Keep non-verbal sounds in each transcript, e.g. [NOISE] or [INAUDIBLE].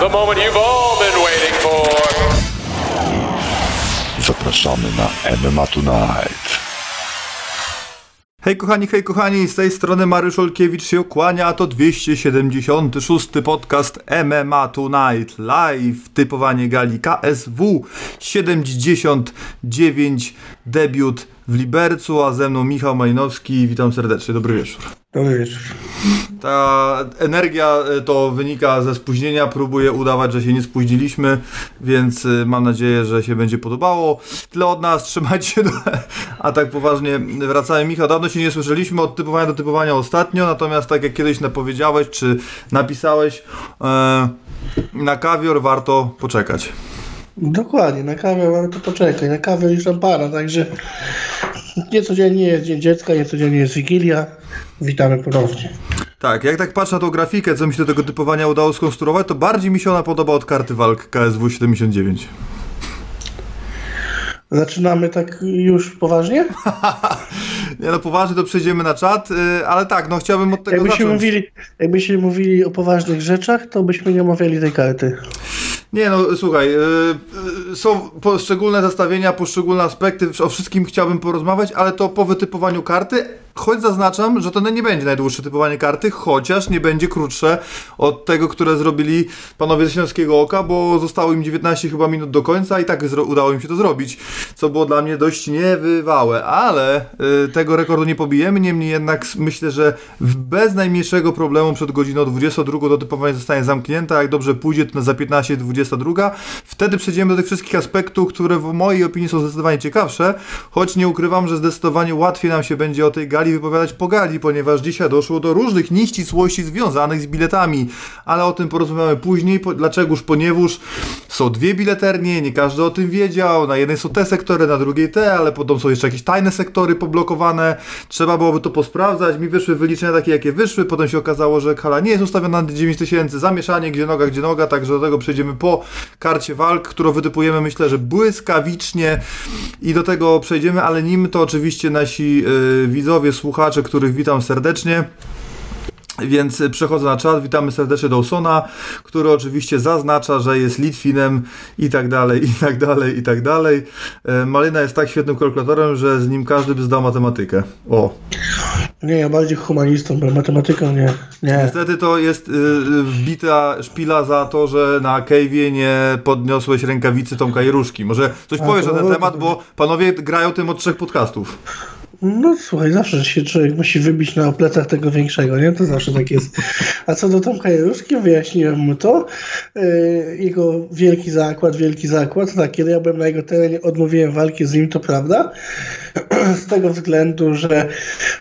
the moment you've all been waiting for. Zapraszamy na MMA Tonight. Hej kochani, hej kochani, z tej strony Mariusz Olkiewicz się kłania, a to 276 podcast MMA Tonight Live, typowanie gali KSW 79, debiut w Libercu, a ze mną Michał Majnowski, witam serdecznie, dobry wieczór. Dobry wieczór. Ta energia y, to wynika ze spóźnienia. Próbuję udawać, że się nie spóźniliśmy, więc y, mam nadzieję, że się będzie podobało. Tyle od nas, [LAUGHS] trzymajcie się. Do... A tak poważnie wracamy. Michał, dawno się nie słyszeliśmy od typowania do typowania ostatnio, natomiast tak jak kiedyś napowiedziałeś, czy napisałeś, e, na kawior warto poczekać. Dokładnie, na kawę warto poczekać, na kawę i szampana, także niecodziennie jest Dzień Dziecka, niecodziennie jest Wigilia. Witamy ponownie. Tak, jak tak patrzę na tą grafikę, co mi się do tego typowania udało skonstruować, to bardziej mi się ona podoba od karty walk KSW 79. Zaczynamy tak już poważnie? [LAUGHS] Nie no, poważnie to przejdziemy na czat, y, ale tak, no chciałbym od tego Jakbyśmy zacząć. mówili, jakbyśmy mówili o poważnych rzeczach, to byśmy nie omawiali tej karty. Nie no, słuchaj, y, y, są poszczególne zestawienia, poszczególne aspekty, o wszystkim chciałbym porozmawiać, ale to po wytypowaniu karty, choć zaznaczam, że to nie będzie najdłuższe typowanie karty, chociaż nie będzie krótsze od tego, które zrobili panowie ze Śląskiego Oka, bo zostało im 19 chyba minut do końca i tak udało im się to zrobić, co było dla mnie dość niebywałe, ale y, tego rekordu nie pobijemy, niemniej jednak myślę, że bez najmniejszego problemu przed godziną 22 to typowanie zostanie zamknięte, jak dobrze pójdzie, to za 15 22. Wtedy przejdziemy do tych wszystkich aspektów, które w mojej opinii są zdecydowanie ciekawsze, choć nie ukrywam, że zdecydowanie łatwiej nam się będzie o tej gali wypowiadać po gali, ponieważ dzisiaj doszło do różnych nieścisłości związanych z biletami, ale o tym porozmawiamy później. Po, dlaczegoż? Ponieważ są dwie bileternie, nie każdy o tym wiedział, na jednej są te sektory, na drugiej te, ale potem są jeszcze jakieś tajne sektory poblokowane, trzeba byłoby to posprawdzać, mi wyszły wyliczenia takie, jakie wyszły, potem się okazało, że hala nie jest ustawiona na 9000, zamieszanie, gdzie noga, gdzie noga, także do tego przejdziemy po karcie walk, którą wytypujemy, myślę, że błyskawicznie i do tego przejdziemy, ale nim to oczywiście nasi y, widzowie, słuchacze, których witam serdecznie. Więc y, przechodzę na czat, witamy serdecznie Dawsona, który oczywiście zaznacza, że jest Litwinem i tak dalej, i tak dalej, i tak dalej. E, Malina jest tak świetnym kalkulatorem, że z nim każdy by zdał matematykę. O. Nie, ja bardziej humanistą, bo matematyką nie. Nie. Niestety to jest y, wbita szpila za to, że na Cave'ie nie podniosłeś rękawicy Tomka Jeruszki. Może coś A, powiesz na ten temat, bo panowie grają tym od trzech podcastów. No słuchaj, zawsze się człowiek musi wybić na plecach tego większego, nie? To zawsze tak jest. A co do Tomka Jaruszki, wyjaśniłem mu to. Yy, jego wielki zakład, wielki zakład. Tak, kiedy ja byłem na jego terenie, odmówiłem walki z nim, to prawda. [CLEARS THROAT] Z tego względu, że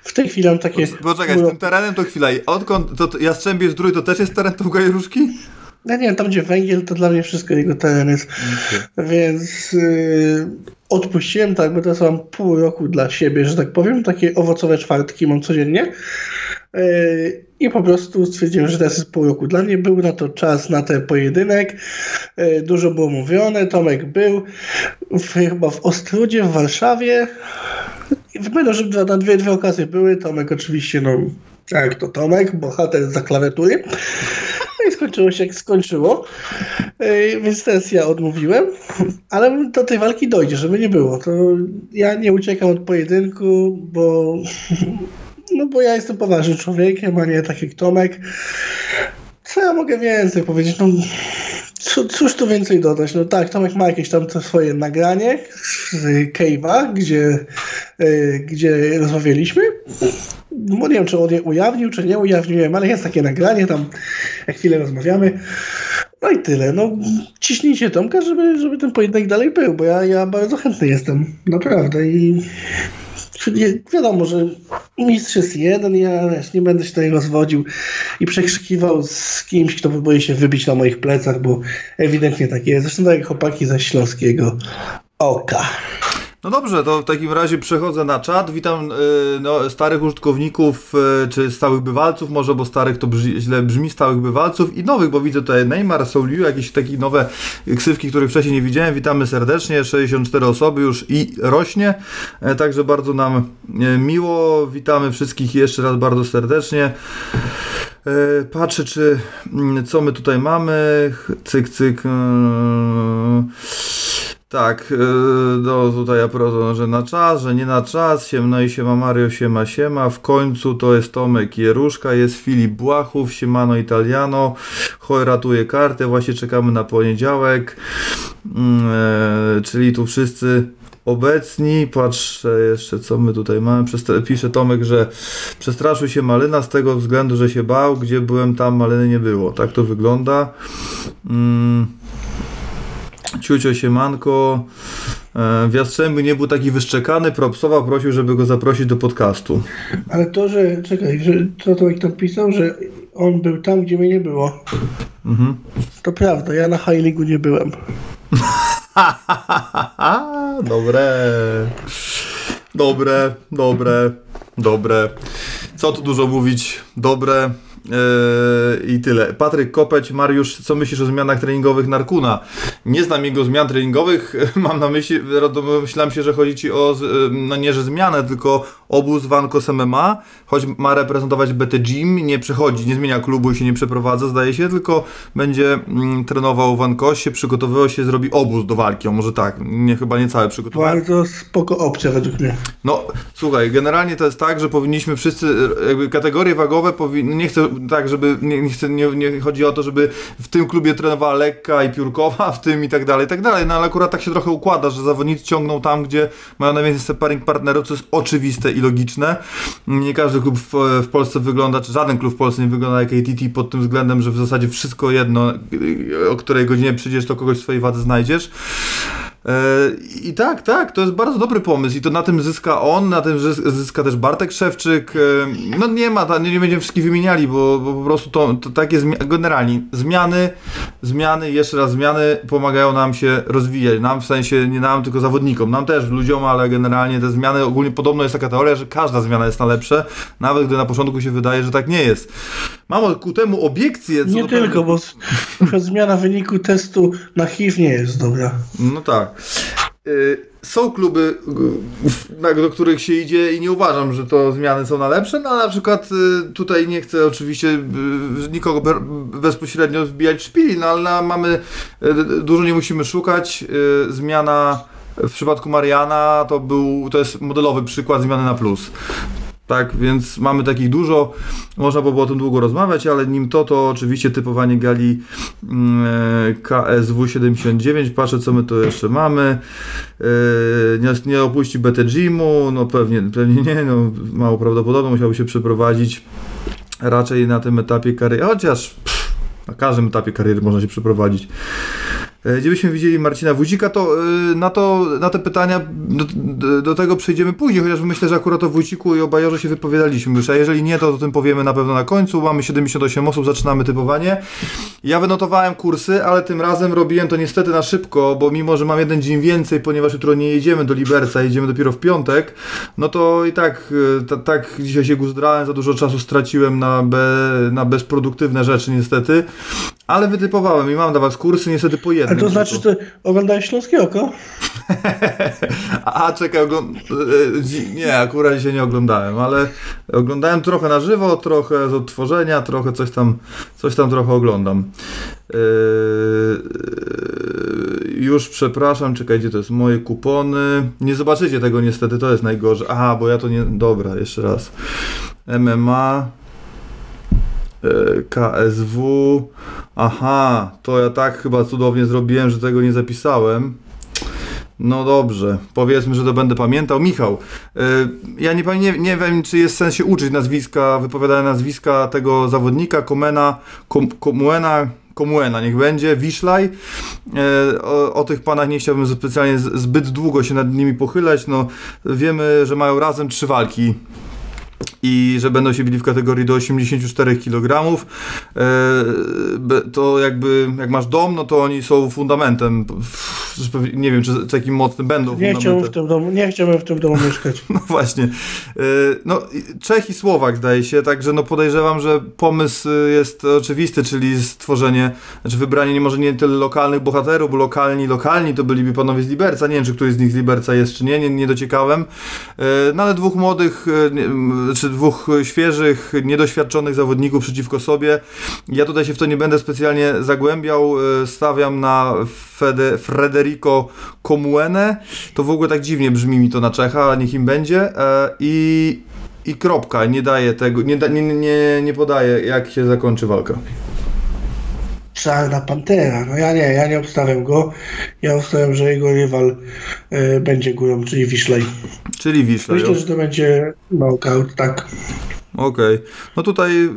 w tej chwili mam takie... Poczekaj, z tym terenem to chwila. Odkąd to, to Jastrzębie Zdrój to też jest teren Tomka Jeruszki? Ja nie wiem, tam gdzie węgiel, to dla mnie wszystko jego teren jest. Więc yy, odpuściłem tak, bo teraz mam pół roku dla siebie, że tak powiem. Takie owocowe czwartki mam codziennie. Yy, I po prostu stwierdziłem, że teraz jest pół roku dla mnie. Był na to czas, na ten pojedynek. Yy, dużo było mówione. Tomek był w, chyba w Ostrudzie, w Warszawie. Wygląda, że na dwie, dwie okazje były. Tomek oczywiście, no jak to Tomek, bohater za klawiatury. Skończyło się jak skończyło. Więc teraz ja odmówiłem, ale do tej walki dojdzie, żeby nie było. To ja nie uciekam od pojedynku, bo no bo ja jestem poważnym człowiekiem, a nie tak jak Tomek. Co ja mogę więcej powiedzieć? No, cóż tu więcej dodać? No tak, Tomek ma jakieś tam to swoje nagranie z Cave'a, gdzie, yy, gdzie rozmawialiśmy. No, nie wiem, czy on je ujawnił, czy nie ujawniłem, ale jest takie nagranie, tam jak chwilę rozmawiamy. No i tyle. No, ciśnijcie Tomka, żeby, żeby ten pojedynek dalej był, bo ja, ja bardzo chętny jestem. Naprawdę. I wiadomo, że mistrz jest jeden, ja wiesz, nie będę się tutaj rozwodził i przekrzykiwał z kimś, kto próbuje się wybić na moich plecach, bo ewidentnie tak jest. Zresztą tak jak chłopaki ze Śląskiego Oka. No dobrze, to w takim razie przechodzę na czat. Witam y, no, starych użytkowników, y, czy stałych bywalców, może, bo starych to brzy, źle brzmi, stałych bywalców i nowych, bo widzę tutaj Neymar, Soul Liu, jakieś takie nowe ksywki, których wcześniej nie widziałem. Witamy serdecznie, 64 osoby już i rośnie, e, także bardzo nam e, miło. Witamy wszystkich jeszcze raz bardzo serdecznie. E, patrzę, czy mm, co my tutaj mamy. Cyk, cyk. e, tak, e, no tutaj ja proszę, że na czas, że nie na czas, siemno i siema Mario, siema, siema, w końcu to jest Tomek Jeruszka, jest Filip Błachów, siemano Italiano, Choj ratuje kartę, właśnie czekamy na poniedziałek, Mm, e, czyli tu wszyscy obecni, patrzę jeszcze co my tutaj mamy, pisze Tomek, że przestraszył się Malyna z tego względu, że się bał, gdzie byłem tam Malyny nie było, tak to wygląda. Mm. Ciucio Siemanko. E, w Jastrzębiu nie był taki wyszczekany, propsował, prosił, żeby go zaprosić do podcastu. Ale to, że, czekaj, że co to jak tam pisał, że on był tam, gdzie mnie nie było. Mhm. To prawda, ja na High League'u nie byłem. [LAUGHS] dobre. Dobre, dobre, dobre. Co tu dużo mówić? Dobre. Yy, I tyle. Patryk Kopeć, Mariusz, co myślisz o zmianach treningowych Narkuna? Nie znam jego zmian treningowych. [LAUGHS] Mam na myśli, myślałem się, że chodzi ci o, z- no nie, że zmianę, tylko obóz Wankos MMA, choć ma reprezentować BT Gym, nie przechodzi, nie zmienia klubu i się nie przeprowadza, zdaje się, tylko będzie mm, trenował w Wankosie, przygotowywał się, zrobi obóz do walki, o może tak, nie, chyba nie całe przygotowanie. Bardzo spoko opcja według mnie. No, słuchaj, generalnie to jest tak, że powinniśmy wszyscy, jakby kategorie wagowe, powin... nie chcę tak, żeby, nie, nie, nie, chodzi o to, żeby w tym klubie trenowała lekka i piórkowa, [LAUGHS] w tym i tak dalej, i tak dalej, no ale akurat tak się trochę układa, że zawodnicy ciągną tam, gdzie mają najwięcej sparring partnerów, co jest oczywiste i logiczne. Nie każdy klub w, w Polsce wygląda, czy żaden klub w Polsce nie wygląda jak ATT pod tym względem, że w zasadzie wszystko jedno, o której godzinie przyjdziesz, to kogoś w swojej wadze znajdziesz. E, I tak, tak, to jest bardzo dobry pomysł i to na tym zyska on, na tym zys- zyska też Bartek Szewczyk. e, No nie ma, nie, będziemy wszystkich wymieniali, bo, bo po prostu to, to takie zmi- generalnie zmiany, zmiany, jeszcze raz zmiany pomagają nam się rozwijać. Nam w sensie nie nam, tylko zawodnikom, nam też, ludziom, ale generalnie te zmiany, ogólnie podobno jest taka teoria, że każda zmiana jest na lepsze, nawet gdy na początku się wydaje, że tak nie jest. Mam ku temu obiekcję. co Nie tylko, pewnych- bo [LAUGHS] zmiana wyniku testu na HIV nie jest dobra. No tak. Y, Są kluby, y, do których się idzie i nie uważam, że to zmiany są na lepsze, no ale na przykład y, tutaj nie chcę oczywiście nikogo be- bezpośrednio wbijać szpili, no ale mamy, dużo nie musimy szukać. Zmiana w przypadku Mariana to był, to jest modelowy przykład zmiany na plus. Tak, więc mamy takich dużo, można by było o tym długo rozmawiać, ale nim to, to oczywiście typowanie gali mm, e, KSW 79, patrzę co my tu jeszcze mamy, E, nie, opuści BT Gymu, no pewnie, pewnie nie, no mało prawdopodobne, musiałby się przeprowadzić raczej na tym etapie kariery, chociaż pff, na każdym etapie kariery można się przeprowadzić. E, Gdzie byśmy widzieli Marcina Wójcika, to y, na, to, na te pytania do, do, tego przejdziemy później, chociaż myślę, że akurat o Wójciku i o Bajorze się wypowiadaliśmy już, a jeżeli nie, to o tym powiemy na pewno na końcu. Mamy 78 osób, zaczynamy typowanie. Ja wynotowałem kursy, ale tym razem robiłem to niestety na szybko, bo mimo, że mam jeden dzień więcej, ponieważ jutro nie jedziemy do Liberca, jedziemy dopiero w piątek, no to i tak, ta, tak dzisiaj się guzdrałem, za dużo czasu straciłem na, be, na bezproduktywne rzeczy niestety, ale wytypowałem i mam dla was kursy niestety po jednym. Ale to znaczy, że oglądałeś Śląskie Oko? [LAUGHS] A, czekaj, oglą- e, dzi- nie, akurat dzisiaj nie oglądałem, ale oglądałem trochę na żywo, trochę z odtworzenia, trochę coś tam, coś tam trochę oglądam. Yy, yy, już przepraszam, czekaj, gdzie to jest moje kupony. Nie zobaczycie tego niestety, to jest najgorzej. Aha, bo ja to nie. Dobra, jeszcze raz. MMA. Yy, KSW. Aha, to ja tak chyba cudownie zrobiłem, że tego nie zapisałem. No dobrze, powiedzmy, że to będę pamiętał. Michał, y, ja nie, nie, nie wiem, czy jest sens się uczyć nazwiska, wypowiadania nazwiska tego zawodnika, Komena, Kom, Komuena, Komuena, niech będzie, Wiszlaj. E, O, o tych panach nie chciałbym specjalnie zbyt długo się nad nimi pochylać. No, wiemy, że mają razem trzy walki i że będą się bili w kategorii do 84 kg. E, to jakby, jak masz dom, no to oni są fundamentem. Nie wiem, czy, takim mocnym będą Nie chciałbym, w tym domu, nie chciałbym w tym domu mieszkać. [LAUGHS] No właśnie. E, No, Czech i Słowak zdaje się, także no podejrzewam, że pomysł y, jest oczywisty, czyli stworzenie, znaczy wybranie nie może nie tyle lokalnych bohaterów, bo lokalni, lokalni to byliby panowie z Liberca, nie wiem, czy któryś z nich z Liberca jest, czy nie, nie, nie dociekałem. E, No ale dwóch młodych, e, czy dwóch świeżych, niedoświadczonych zawodników przeciwko sobie. Ja tutaj się w to nie będę specjalnie zagłębiał. E, stawiam na Fede, Frederico Comuene. To w ogóle tak dziwnie brzmi mi to na Czecha, ale niech im będzie. E, I, i kropka. Nie daje tego, nie, da, nie, nie, nie podaje, jak się zakończy walka. Czarna Pantera. No ja nie, ja nie obstawiam go. Ja obstawiam, że jego rywal e, będzie górą, czyli Wiszlej. Czyli Wiszlej. Myślę, że to będzie knockout, tak. Okej. No tutaj,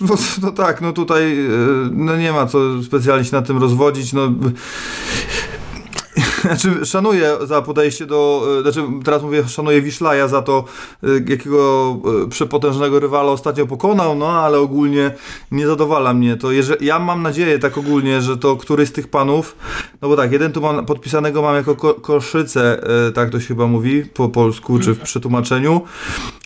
no, no tak, no tutaj e, no nie ma co specjalnie się na tym rozwodzić. No, znaczy, szanuję za podejście do. e, Znaczy, teraz mówię, szanuję Wiszlaja za to, e, jakiego e, przepotężnego rywala ostatnio pokonał, no ale ogólnie nie zadowala mnie to. Jeżeli, ja mam nadzieję, tak ogólnie, że to któryś z tych panów. No bo tak, jeden tu mam podpisanego mam jako ko koszycę, e, tak to się chyba mówi po polsku, czy w przetłumaczeniu.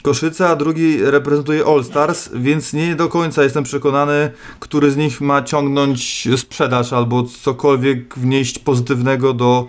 Koszyca, a drugi reprezentuje All Stars, więc nie do końca jestem przekonany, który z nich ma ciągnąć sprzedaż albo cokolwiek wnieść pozytywnego do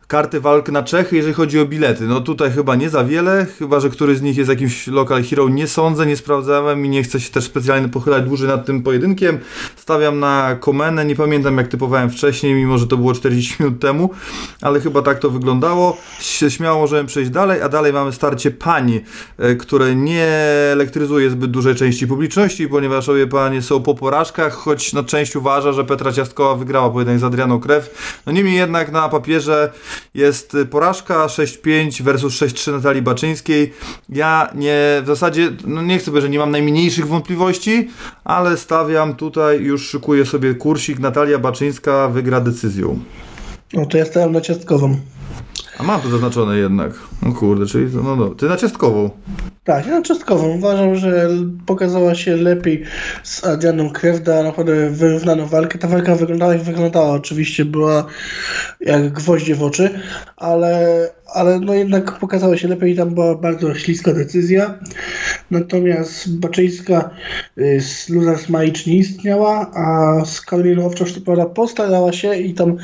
karty walk na Czechy, jeżeli chodzi o bilety. No tutaj chyba nie za wiele, chyba że któryś z nich jest jakimś local hero. Nie sądzę, nie sprawdzałem i nie chcę się też specjalnie pochylać dłużej nad tym pojedynkiem. Stawiam na Komenę, nie pamiętam jak typowałem wcześniej, mimo że to było 40 minut temu, ale chyba tak to wyglądało. Śmiało możemy przejść dalej, a dalej mamy starcie pań, e, które nie elektryzuje zbyt dużej części publiczności, ponieważ obie panie są po porażkach, choć no, część uważa, że Petra Ciastkowa wygrała pojedynek z Adrianą Krew. No niemniej jednak na papierze jest y, porażka 6-5 versus 6-3 Natalii Baczyńskiej. Ja nie, w zasadzie, no nie chcę powiedzieć, że nie mam najmniejszych wątpliwości, ale stawiam tutaj, już szykuję sobie kursik, Natalia Baczyńska wygra decyzją. No to ja stałem na ciastkową. A mam to zaznaczone jednak. No kurde, czyli to- no, no. Ty na ciastkową. Tak, ja na ciastkową. Uważam, że pokazała się lepiej z Adrianą Krew, dała naprawdę wyrównaną walkę. Ta walka wyglądała jak wyglądała. Oczywiście była jak gwoździe w oczy, ale, ale no jednak pokazała się lepiej i tam była bardzo śliska decyzja. Natomiast Baczyńska y, z Luzar Smajcz nie istniała, a z Karoliną Owczarz to prawda postarała się i tam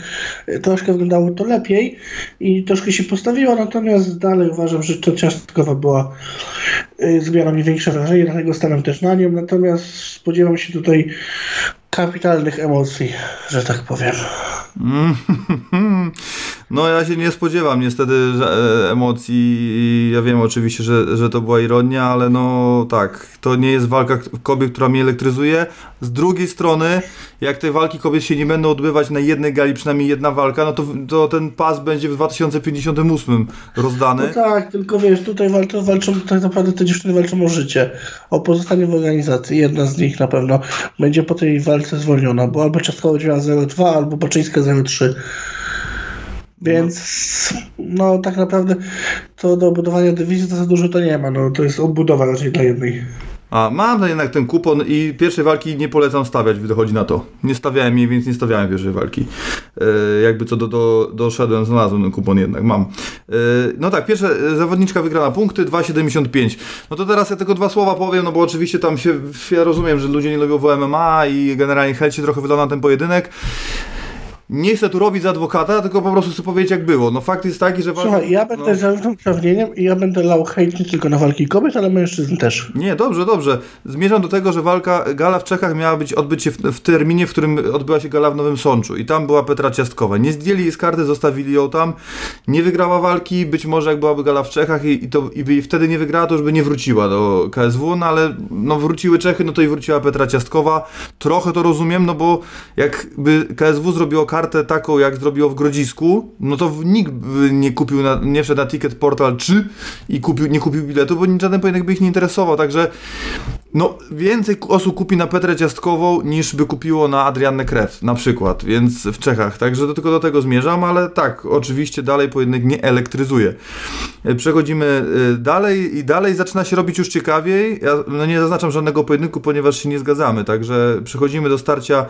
y, troszkę wyglądało to lepiej i troszkę się postawiła, natomiast dalej uważam, że to ciastkowa była y, zrobiła mi większe wrażenie, dlatego stawiam też na nią, natomiast spodziewam się tutaj kapitalnych emocji, że tak powiem. [LAUGHS] [LAUGHS] No ja się nie spodziewam niestety e, emocji ja wiem oczywiście, że, że to była ironia, ale no tak, to nie jest walka kobiet, która mnie elektryzuje. Z drugiej strony, jak te walki kobiet się nie będą odbywać na jednej gali, przynajmniej jedna walka, no to, to ten pas będzie w 2058 rozdany. No tak, tylko wiesz, tutaj walczą, walczą, tak naprawdę te dziewczyny walczą o życie, o pozostanie w organizacji. Jedna z nich na pewno będzie po tej walce zwolniona, bo albo miała 0,2, albo Baczyńska 0,3. Więc no tak naprawdę to do budowania dywizji to za dużo to nie ma, no to jest obudowa raczej dla jednej. A mam jednak ten kupon i pierwszej walki nie polecam stawiać, wychodzi na to. Nie stawiałem jej, więc nie stawiałem pierwszej walki. E, jakby co do, do, doszedłem, znalazłem ten kupon jednak, mam. E, no tak, pierwsza e, zawodniczka wygrana punkty, 2,75. No to teraz ja tylko dwa słowa powiem, no bo oczywiście tam się, ja rozumiem, że ludzie nie lubią w MMA i generalnie chęć się trochę wydał na ten pojedynek. Nie chcę tu robić za adwokata, tylko po prostu chcę powiedzieć jak było. No fakt jest taki, że... walka- Słuchaj, ja będę no. zarówno uprawnieniem i ja będę lał hejt nie tylko na walki kobiet, ale mężczyzn też. Nie, dobrze, dobrze. Zmierzam do tego, że walka, gala w Czechach miała być odbyć się w, w terminie, w którym odbyła się gala w Nowym Sączu i tam była Petra Ciastkowa. Nie zdjęli jej z karty, zostawili ją tam, nie wygrała walki, być może jak byłaby gala w Czechach i, i, to, i by wtedy nie wygrała, to już by nie wróciła do KSW, no ale no wróciły Czechy, no to i wróciła Petra Ciastkowa. Trochę to rozumiem, no bo jakby KSW zrobiło kartę taką, jak zrobiło w Grodzisku, no to w- nikt by nie kupił, na, nie wszedł na Ticket Portal 3 i kupił, nie kupił biletu, bo żaden pojedynek by ich nie interesował, także no, więcej osób kupi na Petrę Ciastkową niż by kupiło na Adriannę Krew, na przykład, więc w Czechach. Także do, tylko do tego zmierzam, ale tak, oczywiście dalej pojedynek nie elektryzuje. E, Przechodzimy e, dalej i dalej zaczyna się robić już ciekawiej. Ja no, nie zaznaczam żadnego pojedynku, ponieważ się nie zgadzamy. Także przechodzimy do starcia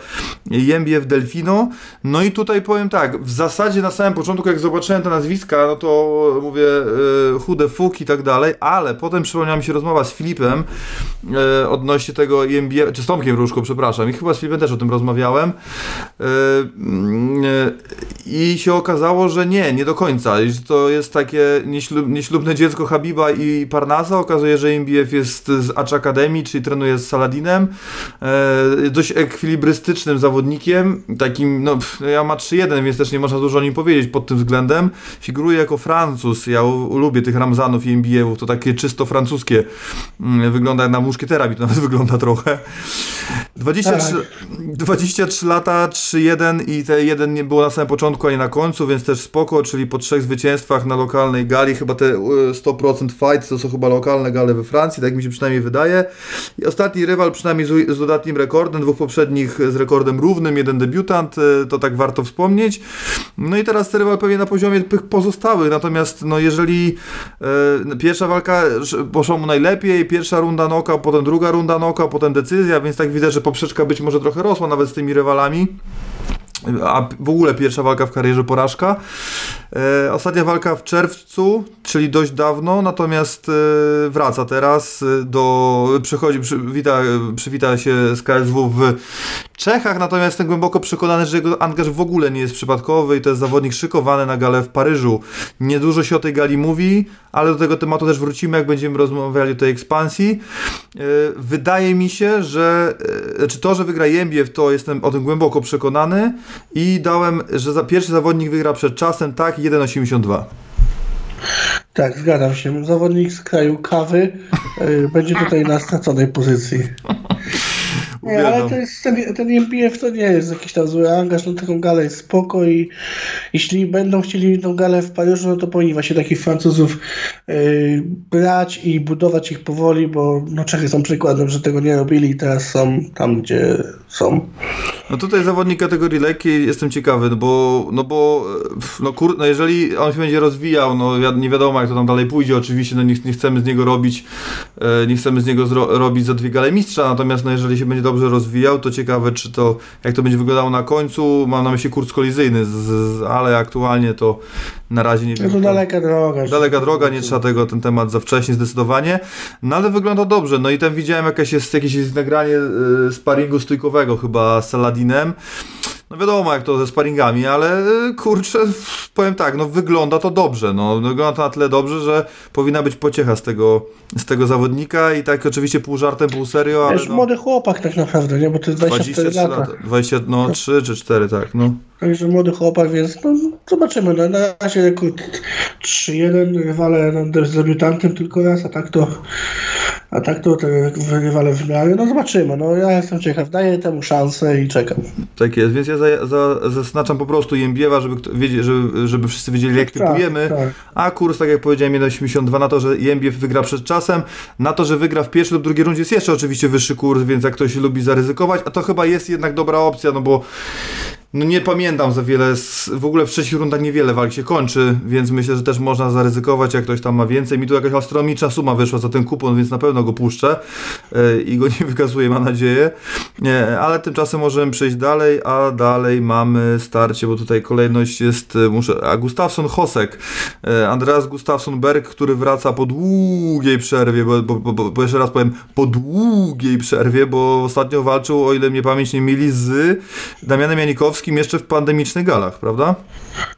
Jębiew Delfino. No No i tutaj powiem tak, w zasadzie na samym początku, jak zobaczyłem te nazwiska, no to mówię e, chude fuk i tak dalej, ale potem przypomniała mi się rozmowa z Filipem e, odnośnie tego IMBF, czy z Tomkiem Różko, przepraszam, i chyba z Filipem też o tym rozmawiałem. E, e, I się okazało, że nie, nie do końca. I że to jest takie nieślub, nieślubne dziecko Habiba i Parnasa. Okazuje, że IMBF jest z Acz Academy, czyli trenuje z Saladinem. E, dość ekwilibrystycznym zawodnikiem. Takim, no, pff, ja ma 3-1, więc też nie można dużo o nim powiedzieć pod tym względem. Figuruje jako Francuz. Ja u, lubię tych Ramzanów i IMBF-ów. To takie czysto francuskie. Mm, Wygląda jak na muszkietera, mi to [LAUGHS] nawet wygląda trochę. 23, 23 lata, 3-1 i te 1 nie było na samym początku, ani na końcu, więc też spoko, czyli po trzech zwycięstwach na lokalnej gali, chyba te e, 100% fight to są chyba lokalne gale we Francji, tak mi się przynajmniej wydaje. I ostatni rywal przynajmniej z, z dodatnim rekordem, dwóch poprzednich z rekordem równym, jeden debiutant, e, to tak warto wspomnieć. No i teraz ten rywal pewnie na poziomie tych pozostałych, natomiast no jeżeli e, pierwsza walka poszła mu najlepiej, pierwsza runda noka, potem druga runda noka, potem decyzja, więc tak widać, że poprzeczka być może trochę rosła nawet z tymi rywalami. A w ogóle pierwsza walka w karierze porażka. E, ostatnia walka w czerwcu, czyli dość dawno, natomiast e, wraca teraz e, do. Przychodzi, przy, wita, przywita się z KSW w Czechach, natomiast jestem głęboko przekonany, że jego angaż w ogóle nie jest przypadkowy i to jest zawodnik szykowany na galę w Paryżu. Niedużo się o tej gali mówi, ale do tego tematu też wrócimy, jak będziemy rozmawiali o tej ekspansji. E, Wydaje mi się, że e, czy to, że wygra Jębiew, to jestem o tym głęboko przekonany i dałem, że za pierwszy zawodnik wygra przed czasem, tak, 1,82. Tak, zgadzam się. Zawodnik z kraju kawy y, będzie tutaj na straconej pozycji. Nie, ale jest, ten, ten MPF to nie jest jakiś tam zły angaż, no taką galę jest spoko i jeśli będą chcieli tą galę w Paryżu, no to powinni właśnie takich Francuzów y, brać i budować ich powoli, bo no Czechy są przykładem, że tego nie robili i teraz są tam, gdzie są. No tutaj zawodnik kategorii lekkiej jestem ciekawy, no bo, no bo, no kur, no jeżeli on się będzie rozwijał, no wi- nie wiadomo jak to tam dalej pójdzie, oczywiście, no nie, nie chcemy z niego robić, e, nie chcemy z niego robić za dwie gale mistrza, natomiast no jeżeli się będzie dobrze rozwijał, to ciekawe czy to, jak to będzie wyglądało na końcu, mam na myśli kurs kolizyjny, z, z, ale aktualnie to na razie nie No wiem. to daleka droga. Daleka droga, nie trzeba tego, ten temat za wcześnie zdecydowanie, no ale wygląda dobrze, no i tam widziałem jakieś jest, jakieś jest nagranie y, sparingu stójkowego chyba z Saladinem, no wiadomo jak to ze sparingami, ale y, kurczę, powiem tak, no wygląda to dobrze, no wygląda to na tyle dobrze, że powinna być pociecha z tego, z tego zawodnika i tak oczywiście pół żartem, pół serio, ale Wiesz, no, młody chłopak tak naprawdę, nie? Bo to jest 24 23 lata. lata, 20, no 3 czy 4, tak, no. Także młody chłopak, więc no, zobaczymy. No, na razie jako 3-1 rywale no, z debiutantem tylko raz, a tak to a tak to te rywale w miarę. No zobaczymy. No ja jestem ciekaw. Daję temu szansę i czekam. Tak jest, więc ja za, za, zaznaczam po prostu Jębiewa, żeby, żeby, żeby wszyscy wiedzieli jak Tak, typujemy, tak. a kurs, tak jak powiedziałem, 1,82 na to, że Jębiew wygra przed czasem, na to, że wygra w pierwszej lub drugiej rundzie jest jeszcze oczywiście wyższy kurs, więc jak ktoś lubi zaryzykować, a to chyba jest jednak dobra opcja, no bo no nie pamiętam za wiele, w ogóle w trzecich rundach niewiele walk się kończy, więc myślę, że też można zaryzykować, jak ktoś tam ma więcej. Mi tu jakaś astronomiczna suma wyszła za ten kupon, więc na pewno go puszczę e, i go [LAUGHS] nie wykasuję, mam nadzieję. Nie, ale tymczasem możemy przejść dalej, a dalej mamy starcie, bo tutaj kolejność jest, e, muszę, a Gustafsson Hosek, e, Andreas Gustafsson Berg, który wraca po długiej przerwie, bo, bo, bo, bo jeszcze raz powiem, po długiej przerwie, bo ostatnio walczył, o ile mnie pamięć nie myli, z Damianem Janikowskim jeszcze w pandemicznych galach, prawda?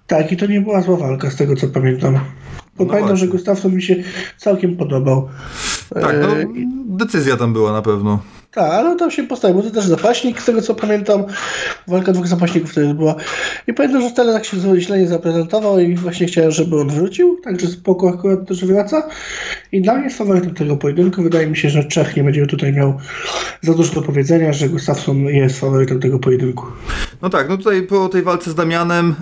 Tak, i to nie była zła walka z tego co pamiętam. Bo No pamiętam, właśnie. że Gustafsson mi się całkiem podobał. Tak, no, E, decyzja tam była na pewno. Tak, ale tam się postawił, bo to też zapaśnik, z tego co pamiętam. Walka dwóch zapaśników wtedy była. I pamiętam, że wtedy tak się źle nie zaprezentował i właśnie chciałem, żeby on wrócił. Także spoko akurat też wraca. I dla mnie jest faworytem tego pojedynku. Wydaje mi się, że Czech nie będzie tutaj miał za dużo do powiedzenia, że Gustafsson jest faworytem tego pojedynku. No tak, no tutaj po tej walce z Damianem,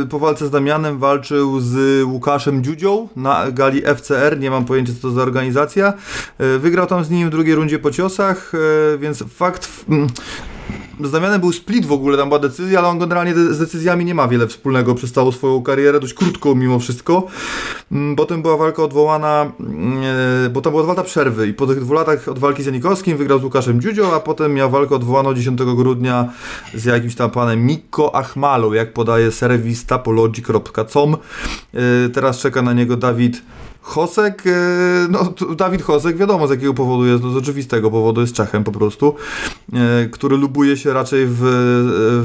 yy, po walce z Damianem walczył z Łukaszem Dziudzią na gali FCR, nie mam pojęcia co to za organizacja. Yy, wygrał tam z nim w drugiej rundzie po ciosach, yy, więc fakt... z był split w ogóle, tam była decyzja, ale on generalnie z decyzjami nie ma wiele wspólnego przez całą swoją karierę, dość krótką mimo wszystko. Mm, Potem była walka odwołana, mm, e, bo tam była dwa lata przerwy i po tych dwóch latach od walki z Janikowskim wygrał z Łukaszem Dziudzią, a potem miał walkę odwołaną 10 grudnia z jakimś tam panem Mikko Achmalą, jak podaje serwis tapology.com. E, Teraz czeka na niego Dawid Hosek, e, no Dawid Hosek wiadomo z jakiego powodu jest, no z oczywistego powodu jest Czechem po prostu, e, który lubuje się raczej w,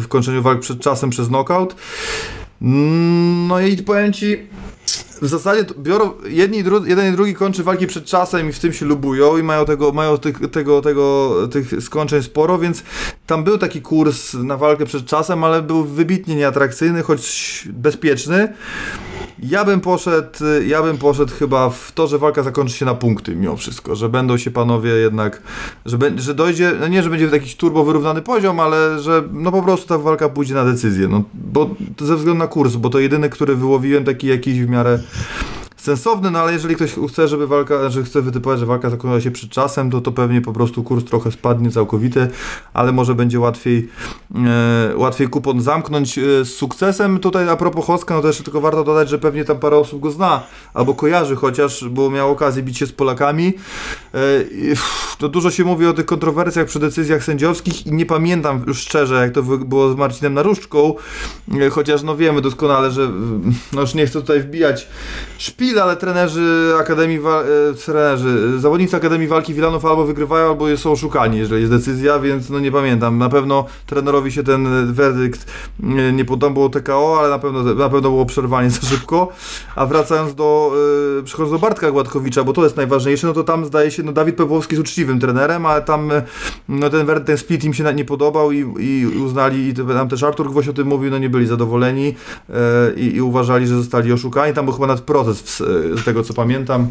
w kończeniu walk przed czasem przez knockout. Mm, No i powiem Ci, w zasadzie biorą, jedni jeden i drugi kończy walki przed czasem i w tym się lubują i mają tego, mają tych, tego, tego, tych skończeń sporo, więc tam był taki kurs na walkę przed czasem, ale był wybitnie nieatrakcyjny, choć bezpieczny. Ja bym poszedł, ja bym poszedł chyba w to, że walka zakończy się na punkty mimo wszystko, że będą się panowie jednak, że, be, że dojdzie, no nie, że będzie jakiś turbo wyrównany poziom, ale że no po prostu ta walka pójdzie na decyzję, no bo ze względu na kurs, bo to jedyny, który wyłowiłem taki jakiś w miarę sensowny, no ale jeżeli ktoś chce, żeby walka, że chce wytypować, że walka zakończyła się przed czasem, to to pewnie po prostu kurs trochę spadnie całkowity, ale może będzie łatwiej e, łatwiej kupon zamknąć e, z sukcesem. Tutaj a propos Hoska, no to jeszcze tylko warto dodać, że pewnie tam parę osób go zna, albo kojarzy chociaż, bo miał okazję bić się z Polakami. E, to dużo się mówi o tych kontrowersjach przy decyzjach sędziowskich i nie pamiętam już szczerze, jak to było z Marcinem Naruszczką, chociaż no wiemy doskonale, że no już nie chcę tutaj wbijać szpil, ale trenerzy Akademii, Wa- e, trenerzy, e, zawodnicy Akademii Walki Wilanów albo wygrywają, albo są oszukani, jeżeli jest decyzja, więc no nie pamiętam. Na pewno trenerowi się ten werdykt e, nie podobał TKO, ale na pewno, na pewno było przerwanie [LAUGHS] za szybko. A wracając do, przechodząc do Bartka Gładkowicza, bo to jest najważniejsze, no to tam zdaje się, no Dawid Pepłowski jest uczciwym trenerem, ale tam no ten werdykt, ten split im się nie podobał i, i uznali, i tam też Artur Gwoś o tym mówił, no nie byli zadowoleni i, i uważali, że zostali oszukani. Tam był chyba nawet proces w, z tego, co pamiętam.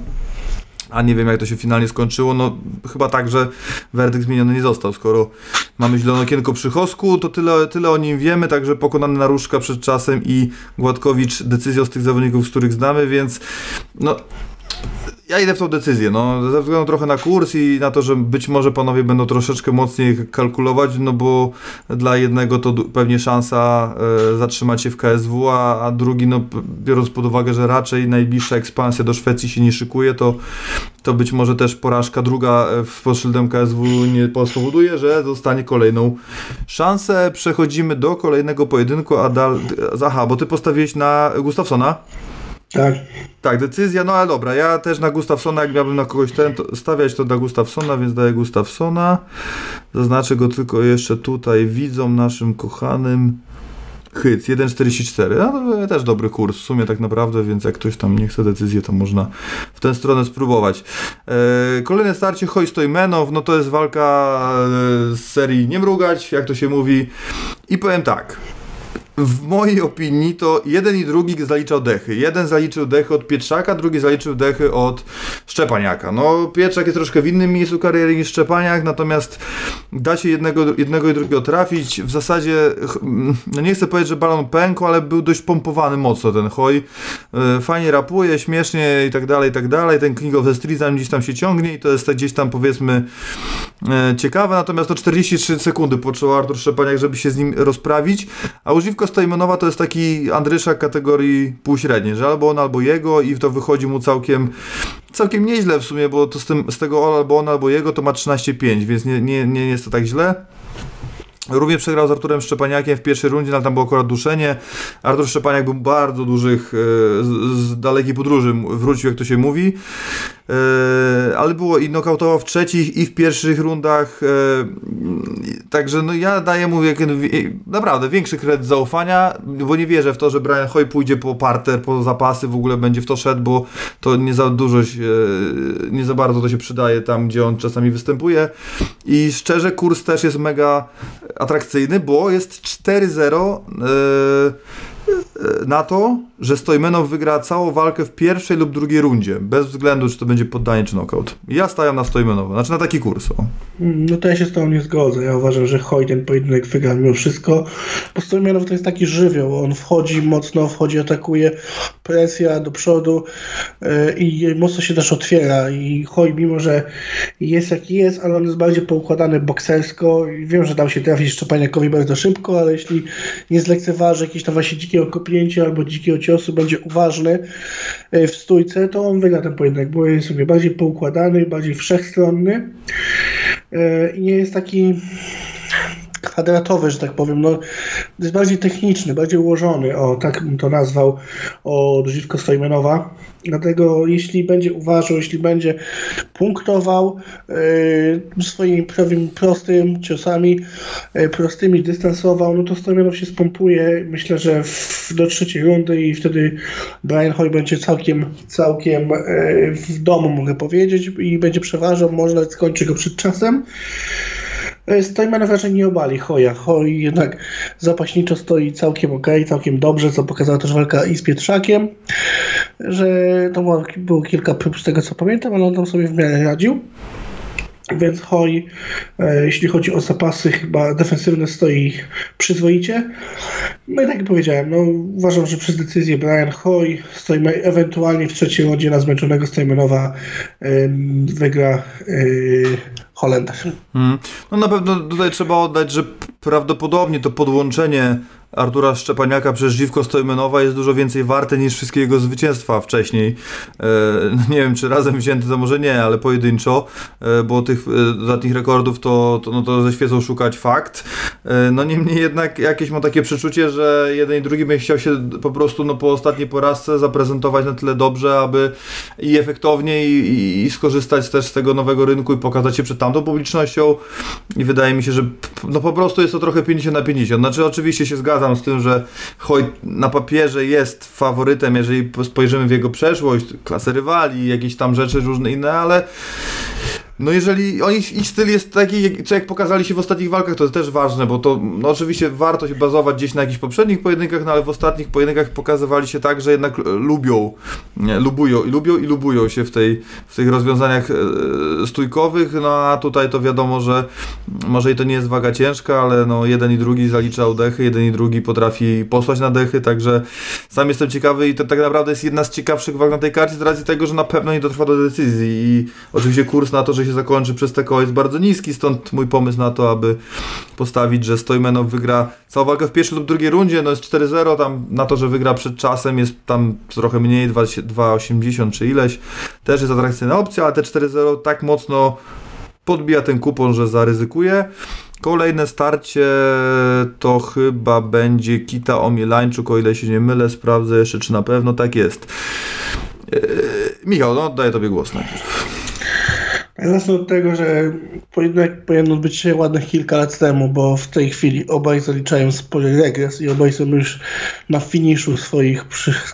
A nie wiem, jak to się finalnie skończyło. No, chyba tak, że werdykt zmieniony nie został. Skoro mamy zielone okienko przy Hosku, to tyle, tyle o nim wiemy. Także pokonany Naruszka przed czasem i Gładkowicz decyzją z tych zawodników, z których znamy, więc no. Ja idę w tą decyzję, no, ze względu trochę na kurs i na to, że być może panowie będą troszeczkę mocniej kalkulować, no bo dla jednego to pewnie szansa e, zatrzymać się w KSW, a, a drugi, no, biorąc pod uwagę, że raczej najbliższa ekspansja do Szwecji się nie szykuje, to, to być może też porażka druga e, w pod szyldem KSW nie spowoduje, że dostanie kolejną szansę. Przechodzimy do kolejnego pojedynku, a dal... Aha, bo ty postawiłeś na Gustafsona. Tak. Tak, decyzja, no ale dobra, ja też na Gustafsona, jak miałbym na kogoś ten, to stawiać to na Gustafsona, więc daję Gustafsona. Zaznaczę go tylko jeszcze tutaj widzom naszym kochanym. Hyc 1,44. No to też dobry kurs w sumie tak naprawdę, więc jak ktoś tam nie chce decyzję, to można w tę stronę spróbować. E, kolejne starcie Hojstojmenow, no to jest walka e, z serii Nie mrugać, jak to się mówi. I powiem tak. W mojej opinii to jeden i drugi zaliczał dechy. Jeden zaliczył dechy od Pietrzaka, drugi zaliczył dechy od Szczepaniaka. No, Pietrzak jest troszkę w innym miejscu kariery niż Szczepaniak, natomiast da się jednego, jednego i drugiego trafić. W zasadzie, no nie chcę powiedzieć, że balon pękł, ale był dość pompowany mocno ten hoj. E, Fajnie rapuje, śmiesznie i tak dalej, i tak dalej. Ten King of the Street gdzieś tam się ciągnie i to jest tak gdzieś tam powiedzmy ciekawe, natomiast to 43 sekundy począł Artur Szczepaniak, żeby się z nim rozprawić, a używko Stojmenowa to jest taki Andryszak kategorii półśredniej, że albo on, albo jego i to wychodzi mu całkiem całkiem nieźle w sumie, bo to z, tym, z tego albo on, albo jego to ma 13,5, więc nie, nie, nie jest to tak źle. Również przegrał z Arturem Szczepaniakiem w pierwszej rundzie, ale tam było akurat duszenie. Artur Szczepaniak był bardzo dużych, e, z, z dalekiej podróży wrócił, jak to się mówi. E, ale było i nokautował w trzecich i w pierwszych rundach. E, także no ja daję mu jak, naprawdę większy kredyt zaufania, bo nie wierzę w to, że Brian Hoy pójdzie po parter, po zapasy, w ogóle będzie w to szedł, bo to nie za dużo się, nie za bardzo to się przydaje tam, gdzie on czasami występuje. I szczerze, kurs też jest mega atrakcyjny, bo jest 4-0. Yy, na to, że Stojmenow wygra całą walkę w pierwszej lub drugiej rundzie, bez względu czy to będzie poddanie czy knockout. Ja stawiam na Stojmenowa, znaczy na taki kurs. O. No to ja się z tobą nie zgodzę. Ja uważam, że Hoj ten pojedynek wygra mimo wszystko. Bo Stojmianow to jest taki żywioł. On wchodzi mocno, wchodzi, atakuje, presja do przodu yy, i mocno się też otwiera. I Hoj, mimo że jest jaki jest, ale on jest bardziej poukładany boksersko. Wiem, że dał się trafić Szczepaniakowi bardzo szybko, ale jeśli nie zlekceważy jakiegoś tam właśnie dzikiego kopnięcia albo dzikiego ciosu, będzie uważny yy, w stójce, to on wygra ten pojedynek, bo jest sobie bardziej poukładany, bardziej wszechstronny yy, i nie jest taki kwadratowy, że tak powiem, no, jest bardziej techniczny, bardziej ułożony, o tak bym to nazwał, od Żywko Stojmenowa. Dlatego jeśli będzie uważał, jeśli będzie punktował yy, swoimi prawym, prostym ciosami, yy, prostymi dystansował, no to Stojmenow się spompuje, myślę, że w, do trzeciej rundy i wtedy Brian Hoy będzie całkiem, całkiem yy, w domu, mogę powiedzieć, i będzie przeważał, może nawet skończy go przed czasem. Stojmanow raczej nie obali Hoja. Hoj jednak zapaśniczo stoi całkiem ok, całkiem dobrze, co pokazała też walka i z Pietrzakiem, że to było, kilka prób z tego co pamiętam, ale on tam sobie w miarę radził. Więc Hoj, e, jeśli chodzi o zapasy, chyba defensywne stoi przyzwoicie. No i tak jak powiedziałem, no, uważam, że przez decyzję Brian Hoy stoimy ewentualnie w trzeciej rundzie na zmęczonego Stojmenowa e, wygra e, Holender. Hmm. No na pewno tutaj trzeba oddać, że prawdopodobnie to podłączenie Artura Szczepaniaka przez Żywko Stojmenowa jest dużo więcej warte niż wszystkie jego zwycięstwa wcześniej. E, nie wiem, czy razem wzięte to może nie, ale pojedynczo, e, bo tych e, dodatnich rekordów to, to, no to ze świecą szukać fakt. E, no niemniej jednak jakieś mam takie przeczucie, że jeden i drugi będzie chciał się po prostu no, po ostatniej porażce zaprezentować na tyle dobrze, aby i efektownie i, i, i skorzystać też z tego nowego rynku i pokazać się przed tamtą publicznością i wydaje mi się, że no po prostu jest to trochę 50 na 50. Znaczy oczywiście się zgadzam z tym, że Hoyt na papierze jest faworytem, jeżeli spojrzymy w jego przeszłość, klasę rywali, jakieś tam rzeczy różne inne, ale no jeżeli oni, ich styl jest taki, co jak pokazali się w ostatnich walkach, to jest też ważne, bo to no oczywiście warto się bazować gdzieś na jakichś poprzednich pojedynkach, no ale w ostatnich pojedynkach pokazywali się tak, że jednak lubią, nie, lubują i lubią i lubują się w, tej, w tych rozwiązaniach e, stójkowych, no a tutaj to wiadomo, że może i to nie jest waga ciężka, ale no jeden i drugi zalicza oddechy, jeden i drugi potrafi posłać na dechy, także sam jestem ciekawy i to tak naprawdę jest jedna z ciekawszych walk na tej karcie z racji tego, że na pewno nie dotrwa do decyzji i oczywiście kurs na to, że się zakończy przez TKO jest bardzo niski, stąd mój pomysł na to, aby postawić, że Stojmenow wygra całą walkę w pierwszej lub drugiej rundzie, no jest 4-0, tam na to, że wygra przed czasem jest tam trochę mniej, 2,80 czy ileś, też jest atrakcyjna opcja, ale te 4-0 tak mocno podbija ten kupon, że zaryzykuje. Kolejne starcie to chyba będzie Kita Omielańczuk, o ile się nie mylę, sprawdzę jeszcze, czy na pewno tak jest. Yy, Michał, no oddaję Tobie głos najpierw. Zacznę od tego, że pojedynek powinien odbyć się ładnych kilka lat temu, bo w tej chwili obaj zaliczają spory regres i obaj są już na finiszu swoich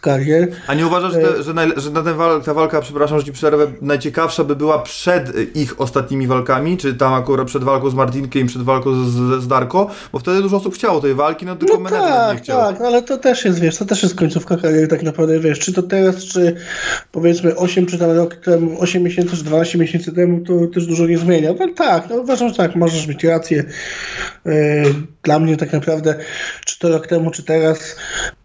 karier. A nie uważasz, że, że, naj, że na ten wal, ta walka, przepraszam, że ci przerwę, najciekawsza by była przed ich ostatnimi walkami, czy tam akurat przed walką z Martinkiem przed walką z, z Darko, bo wtedy dużo osób chciało tej walki, no tylko no tak, nie chciał. Tak, ale to też jest, wiesz, to też jest końcówka kariery tak naprawdę, wiesz, czy to teraz, czy powiedzmy 8 czy tam rok temu, 8 miesięcy, czy 12 miesięcy temu, to też dużo nie zmienia. No tak, no uważam, że tak, możesz mieć rację. Dla mnie tak naprawdę, czy to rok temu, czy teraz,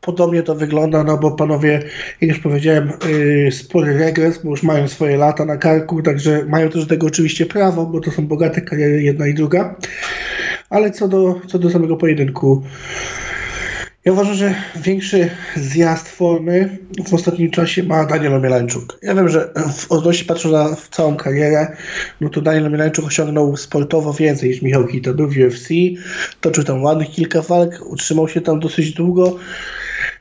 podobnie to wygląda, no bo panowie, jak już powiedziałem, spory regres, bo już mają swoje lata na karku, także mają też do tego oczywiście prawo, bo to są bogate kariery jedna i druga. Ale co do, co do samego pojedynku, ja uważam, że większy zjazd formy w ostatnim czasie ma Daniel Omielańczuk. Ja wiem, że w odnośnie patrząc na całą karierę, no to Daniel Omielańczuk osiągnął sportowo więcej niż Michał Kita. Był w UFC, toczył tam ładnych kilka walk, utrzymał się tam dosyć długo.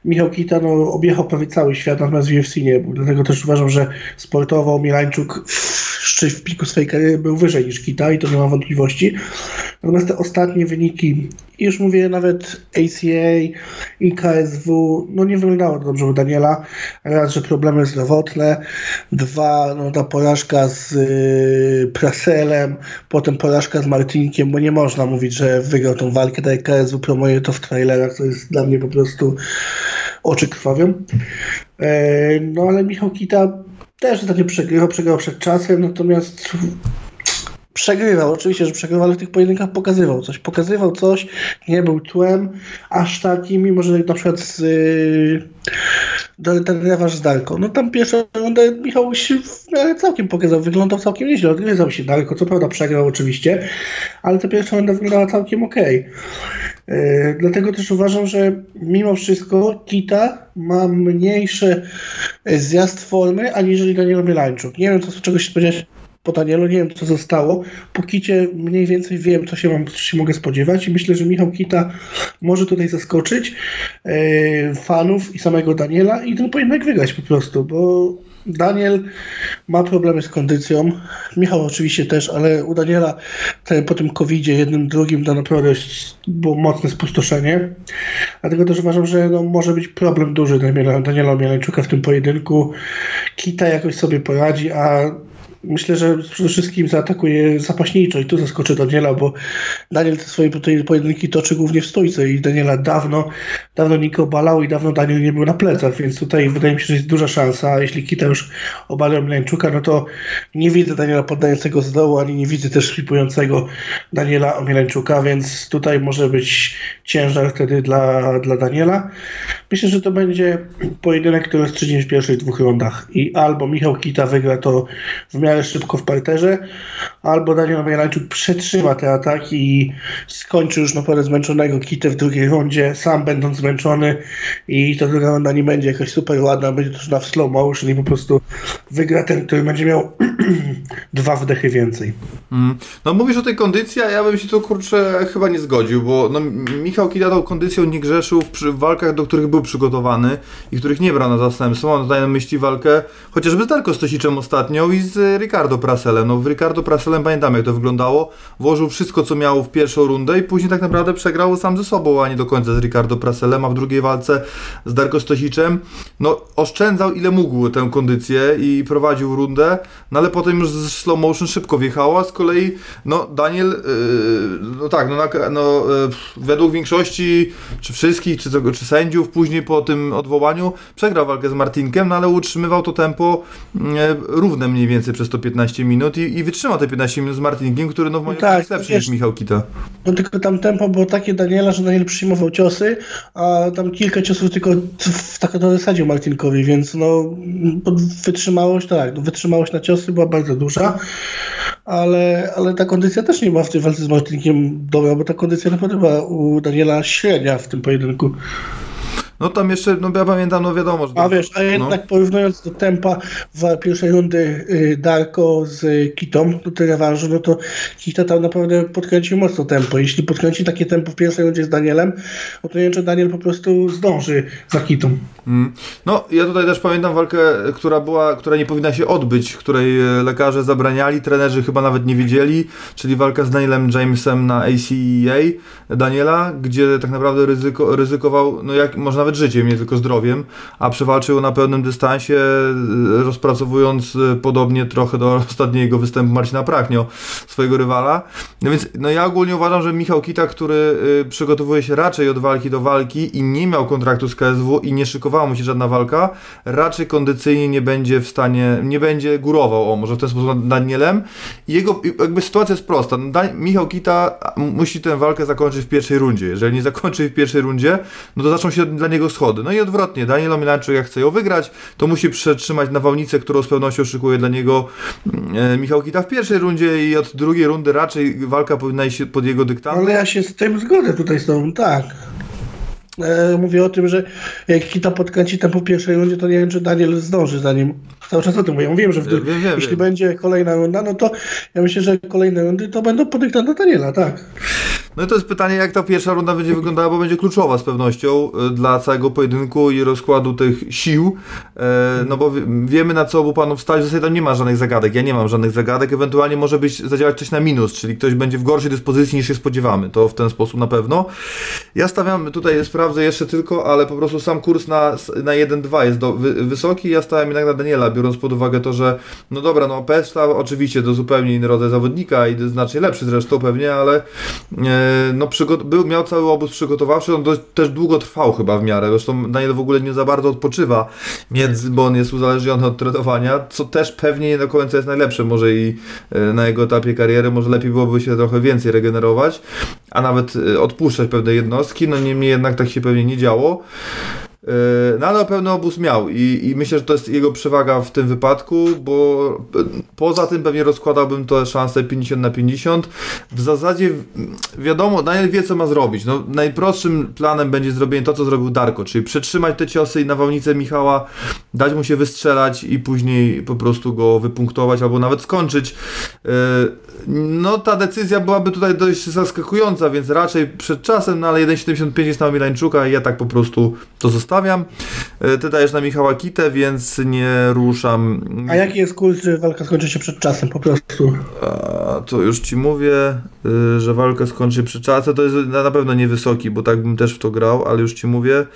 Michał Kita no, objechał prawie cały świat, natomiast w UFC nie był. Dlatego też uważam, że sportowo Omielańczuk w szczyt w piku swojej kariery był wyżej niż Kita i to nie ma wątpliwości. Natomiast te ostatnie wyniki, już mówię nawet ACA i KSW, no nie wyglądało to dobrze u Daniela. Raz, że problemy zdrowotne, dwa, no ta porażka z y, Praselem, potem porażka z Martinkiem, bo nie można mówić, że wygrał tą walkę, tak jak KSW promuje to w trailerach, to jest dla mnie po prostu oczy krwawią. E, no ale Michał Kita też ostatnio przegrywał, przegrał przed czasem, natomiast przegrywał, oczywiście, że przegrywał, ale w tych pojedynkach pokazywał coś. Pokazywał coś, nie był tłem aż taki, mimo że na przykład z, yy, z Darko. No tam pierwszą rundę Michał się w miarę całkiem pokazał, wyglądał całkiem nieźle, odgryzał się Darko, co prawda przegrał oczywiście, ale ta pierwsza runda wyglądała całkiem. Yy, dlatego też uważam, że mimo wszystko Kita ma mniejszy zjazd formy, aniżeli Daniel Mielańczuk. Nie wiem, co, czego się spodziewać po Danielu, nie wiem co zostało. Po Kicie mniej więcej wiem, co się, mam, co się mogę spodziewać i myślę, że Michał Kita może tutaj zaskoczyć e, fanów i samego Daniela i ten pojedynek wygrać po prostu, bo Daniel ma problemy z kondycją. Michał oczywiście też, ale u Daniela ten, po tym covid jednym, drugim to naprawdę było mocne spustoszenie. Dlatego też uważam, że no, może być problem duży Daniela, Daniela w tym pojedynku. Kita jakoś sobie poradzi, a myślę, że przede wszystkim zaatakuje zapaśniczo i tu zaskoczy Daniela, bo Daniel te swoje pojedynki toczy głównie w stójce i Daniela dawno, dawno nikt obalał i dawno Daniel nie był na plecach, więc tutaj wydaje mi się, że jest duża szansa, jeśli Kita już obalał Milańczuka, no to nie widzę Daniela poddającego z dołu, ani nie widzę też flipującego Daniela Milańczuka, więc tutaj może być ciężar wtedy dla, dla Daniela. Myślę, że to będzie pojedynek, który strzygnie w pierwszych dwóch rundach i albo Michał Kita wygra to w miarę miarę szybko w parterze, albo Daniel Mielańczuk przetrzyma te ataki i skończy już naprawdę zmęczonego kitę w drugiej rundzie, sam będąc zmęczony i ta druga runda nie będzie jakaś super ładna, będzie to na w slow motion i po prostu wygra ten, który będzie miał [CLEARS THROAT] dwa wdechy więcej. Mm. No mówisz o tej kondycji, a ja bym się tu kurczę chyba nie zgodził, bo no, Michał Kita kondycją nie grzeszył w walkach, do których był przygotowany i których nie brał na zastępstwo. Mam tutaj na myśli walkę chociażby z Darko Stosiczem ostatnią i z Ricardo Praselem. No w Ricardo Praselem pamiętam jak to wyglądało. Włożył wszystko co miał w pierwszą rundę i później tak naprawdę przegrał sam ze sobą, a nie do końca z Ricardo Praselem, a w drugiej walce z Darko Stosiczem no oszczędzał ile mógł tę kondycję i prowadził rundę, no ale potem już z slow motion szybko wjechała, z kolei no Daniel, yy, no tak, no, no yy, według większości, czy wszystkich, czy, czy sędziów później po tym odwołaniu przegrał walkę z Martinkiem, no ale utrzymywał to tempo yy, równe mniej więcej przez to 15 minut i, i wytrzymał te 15 minut z Martinkiem, który no w moim no tak, jest lepszy wiesz, niż Michał Kita. No tylko tam tempo było takie Daniela, że Daniel przyjmował ciosy, a tam kilka ciosów tylko w, tak to zasadził Martinkowi, więc no wytrzymałość, tak, no, wytrzymałość na ciosy była bardzo duża, ale, ale ta kondycja też nie była w tej walce z Martinkiem dobra, bo ta kondycja naprawdę była u Daniela średnia w tym pojedynku. No tam jeszcze, no ja pamiętam, no wiadomo, że... A wiesz, a jednak no. porównując do tempa w pierwszej rundy y, Darko z Kitą do tej rewanżu, no to Kita tam naprawdę podkręcił mocno tempo. Jeśli podkręci takie tempo w pierwszej rundzie z Danielem, no to nie wiem, czy Daniel po prostu zdąży za Kitą. Mm. No, ja tutaj też pamiętam walkę, która była, która nie powinna się odbyć, której e, lekarze zabraniali, trenerzy chyba nawet nie wiedzieli, czyli walka z Danielem Jamesem na ACEA e Daniela, gdzie tak naprawdę ryzyko, ryzykował, no jak można nawet życiem, nie tylko zdrowiem, a przewalczył na pełnym dystansie, e, rozpracowując e, podobnie trochę do [LAUGHS] ostatniego występu Marcina Prachnio, swojego rywala. No więc no ja ogólnie uważam, że Michał Kita, który e, przygotowuje się raczej od walki do walki i nie miał kontraktu z KSW i nie szykowała mu się żadna walka, raczej kondycyjnie nie będzie w stanie, nie będzie górował, o może w ten sposób nad Danielem. Jego jakby sytuacja jest prosta. No, Michał Kita musi tę walkę zakończyć w pierwszej rundzie. Jeżeli nie zakończy w pierwszej rundzie, no to zaczną się dla niego schody. No i odwrotnie, Daniel Omielańczyk jak chce ją wygrać, to musi przetrzymać nawałnicę, którą z pewnością szykuje dla niego mm, e, Michał Kita w pierwszej rundzie i od drugiej rundy raczej walka powinna iść pod jego dyktantem. Ale ja się z tym zgodzę tutaj z tobą, tak. E, mówię o tym, że jak Kita podkręci tempo w pierwszej rundzie, to nie wiem, czy Daniel zdąży za nim. Cały czas o tym mówię. Wiem, że w, wiem, wiem, jeśli wiem. będzie kolejna runda, no to ja myślę, że kolejne rundy to będą pod dyktando Daniela, tak. No i to jest pytanie, jak ta pierwsza runda będzie wyglądała, bo będzie kluczowa z pewnością y, dla całego pojedynku i rozkładu tych sił. E, no bo wi- wiemy na co obu panów stać, w zasadzie tam nie ma żadnych zagadek. Ja nie mam żadnych zagadek, ewentualnie może być zadziałać coś na minus, czyli ktoś będzie w gorszej dyspozycji niż się spodziewamy. To w ten sposób na pewno. Ja stawiam, tutaj sprawdzę jeszcze tylko, ale po prostu sam kurs na, na 1-2 jest do, wy, wysoki. Ja stałem jednak na Daniela, biorąc pod uwagę to, że no dobra, no Pesta oczywiście to zupełnie inny rodzaj zawodnika i znacznie lepszy zresztą pewnie, ale e, no był, miał cały obóz przygotowawczy, on dość, też długo trwał chyba w miarę. Zresztą Daniel w ogóle nie za bardzo odpoczywa, między, bo on jest uzależniony od trenowania, co też pewnie nie do końca jest najlepsze. Może i e, na jego etapie kariery, może lepiej byłoby się trochę więcej regenerować, a nawet e, odpuszczać pewne jednostki. No niemniej jednak tak się pewnie nie działo. Yy, No ale pełny obóz miał i, i myślę, że to jest jego przewaga w tym wypadku, bo e, poza tym pewnie rozkładałbym to szansę 50 na 50. W zasadzie wiadomo, Daniel wie co ma zrobić. No, najprostszym planem będzie zrobienie to, co zrobił Darko, czyli przetrzymać te ciosy i nawałnicę Michała, dać mu się wystrzelać i później po prostu go wypunktować albo nawet skończyć. Yy, No ta decyzja byłaby tutaj dość zaskakująca, więc raczej przed czasem, no ale 1,75 jest na Milańczuka i ja tak po prostu to zostawiam. E, Ty dajesz na Michała Kitę, więc nie ruszam. A jaki jest kurs, że walka skończy się przed czasem po prostu? A, to już ci mówię, y, że walkę skończy przy czasem. To jest na pewno niewysoki, bo tak bym też w to grał, ale już ci mówię.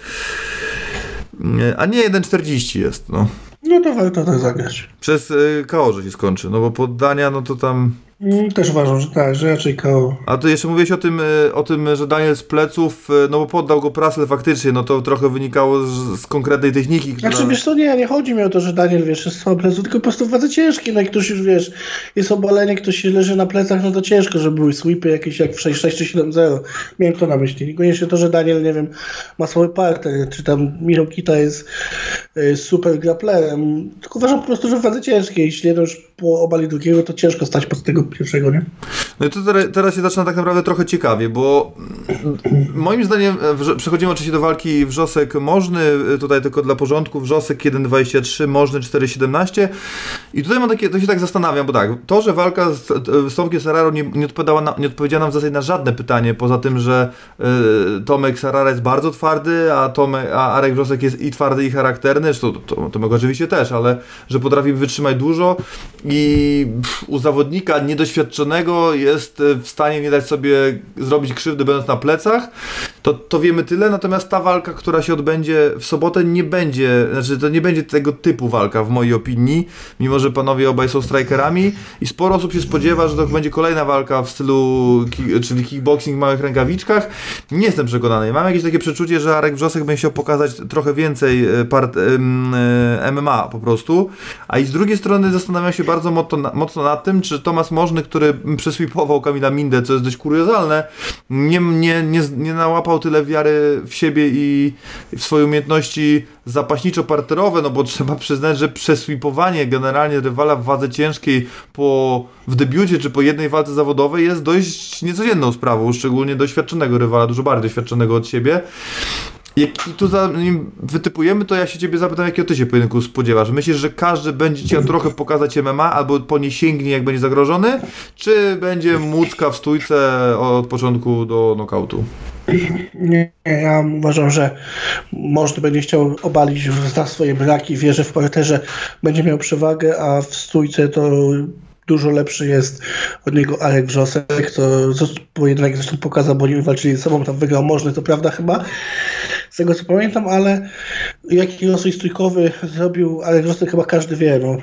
Nie, A nie 1,40 jest, no. No to warto tak zagrać. Przez y, KO, że się skończy, no bo poddania, no to tam... Mm, Też uważam, że tak, że raczej KO. A to jeszcze mówiłeś o tym, y, o tym, że Daniel z pleców, y, no bo poddał go Prasel faktycznie, no to trochę wynikało z, z konkretnej techniki, która... Znaczy wiesz co, nie, nie chodzi mi o to, że Daniel, wiesz, jest słaby plecu, tylko po prostu w wadze ciężkiej, no jak ktoś już, wiesz, jest obalenie, ktoś leży na plecach, no to ciężko, żeby były sweepy jakieś jak w 6-6 czy 7-0. Miałem to na myśli. Niekoniecznie to, że Daniel, nie wiem, ma słaby parter, czy tam Michał Kita jest y, super grapplerem, tylko uważam po prostu, że w wadze ciężkiej, jeśli jeden już po obali drugiego, to ciężko stać pod tego pierwszego, nie? No i to teraz- się zaczyna tak naprawdę trochę ciekawie, bo moim zdaniem e, przechodzimy oczywiście do walki wrzosek możny, e, tutaj tylko dla porządku, wrzosek 1.23, możny 4.17 i tutaj mam takie, to się tak zastanawiam, bo tak, to, że walka z, z Tomkiem Sararo nie, nie, odpowiadała na, nie odpowiedziała nam w zasadzie na żadne pytanie, poza tym, że e, Tomek Sarara jest bardzo twardy, a, Tomek, a Arek Wrzosek jest i twardy i charakterny, to, to, Tomek oczywiście też, ale że potrafi wytrzymać dużo i pff, u zawodnika niedoświadczonego jest e, w stanie nie dać sobie zrobić krzywdy będąc na plecach, to, to wiemy tyle, natomiast ta walka, która się odbędzie w sobotę nie będzie, znaczy to nie będzie tego typu walka w mojej opinii, mimo że panowie obaj są strikerami i sporo osób się spodziewa, że to będzie kolejna walka w stylu, ki- czyli kickboxing w małych rękawiczkach. Nie jestem przekonany. Mam jakieś takie przeczucie, że Arek Wrzosek będzie chciał pokazać trochę więcej e, part, e, MMA po prostu, a i z drugiej strony zastanawiam się bardzo mocno, mocno nad tym, czy Tomasz Możny, który przesweepował Kamila Mindę, co jest dość kuriozalne, nie, nie, nie, nie nałapał tyle wiary w siebie i w swoje umiejętności zapaśniczo-parterowe, no bo trzeba przyznać, że przesweepowanie generalnie rywala w wadze ciężkiej po, w debiucie czy po jednej walce zawodowej jest dość niecodzienną sprawą, szczególnie doświadczonego rywala, dużo bardziej doświadczonego od siebie. Jak, I tu zanim wytypujemy, to ja się ciebie zapytam, jakiego ty się pojedynku spodziewasz? Myślisz, że każdy będzie chciał trochę pokazać MMA, albo po nie sięgnie, jak będzie zagrożony? Czy będzie mucka w stójce od początku do nokautu? Nie, ja uważam, że można będzie chciał obalić, zna swoje braki, wie, że w parterze będzie miał przewagę, a w stójce to dużo lepszy jest od niego Arek Wrzosek, to pojedynek zresztą pokazał, bo oni walczyli ze sobą, tam wygrał możny, to prawda chyba, z tego co pamiętam, ale jaki rozwój stójkowy zrobił Arek Wrzosek chyba każdy wie, no.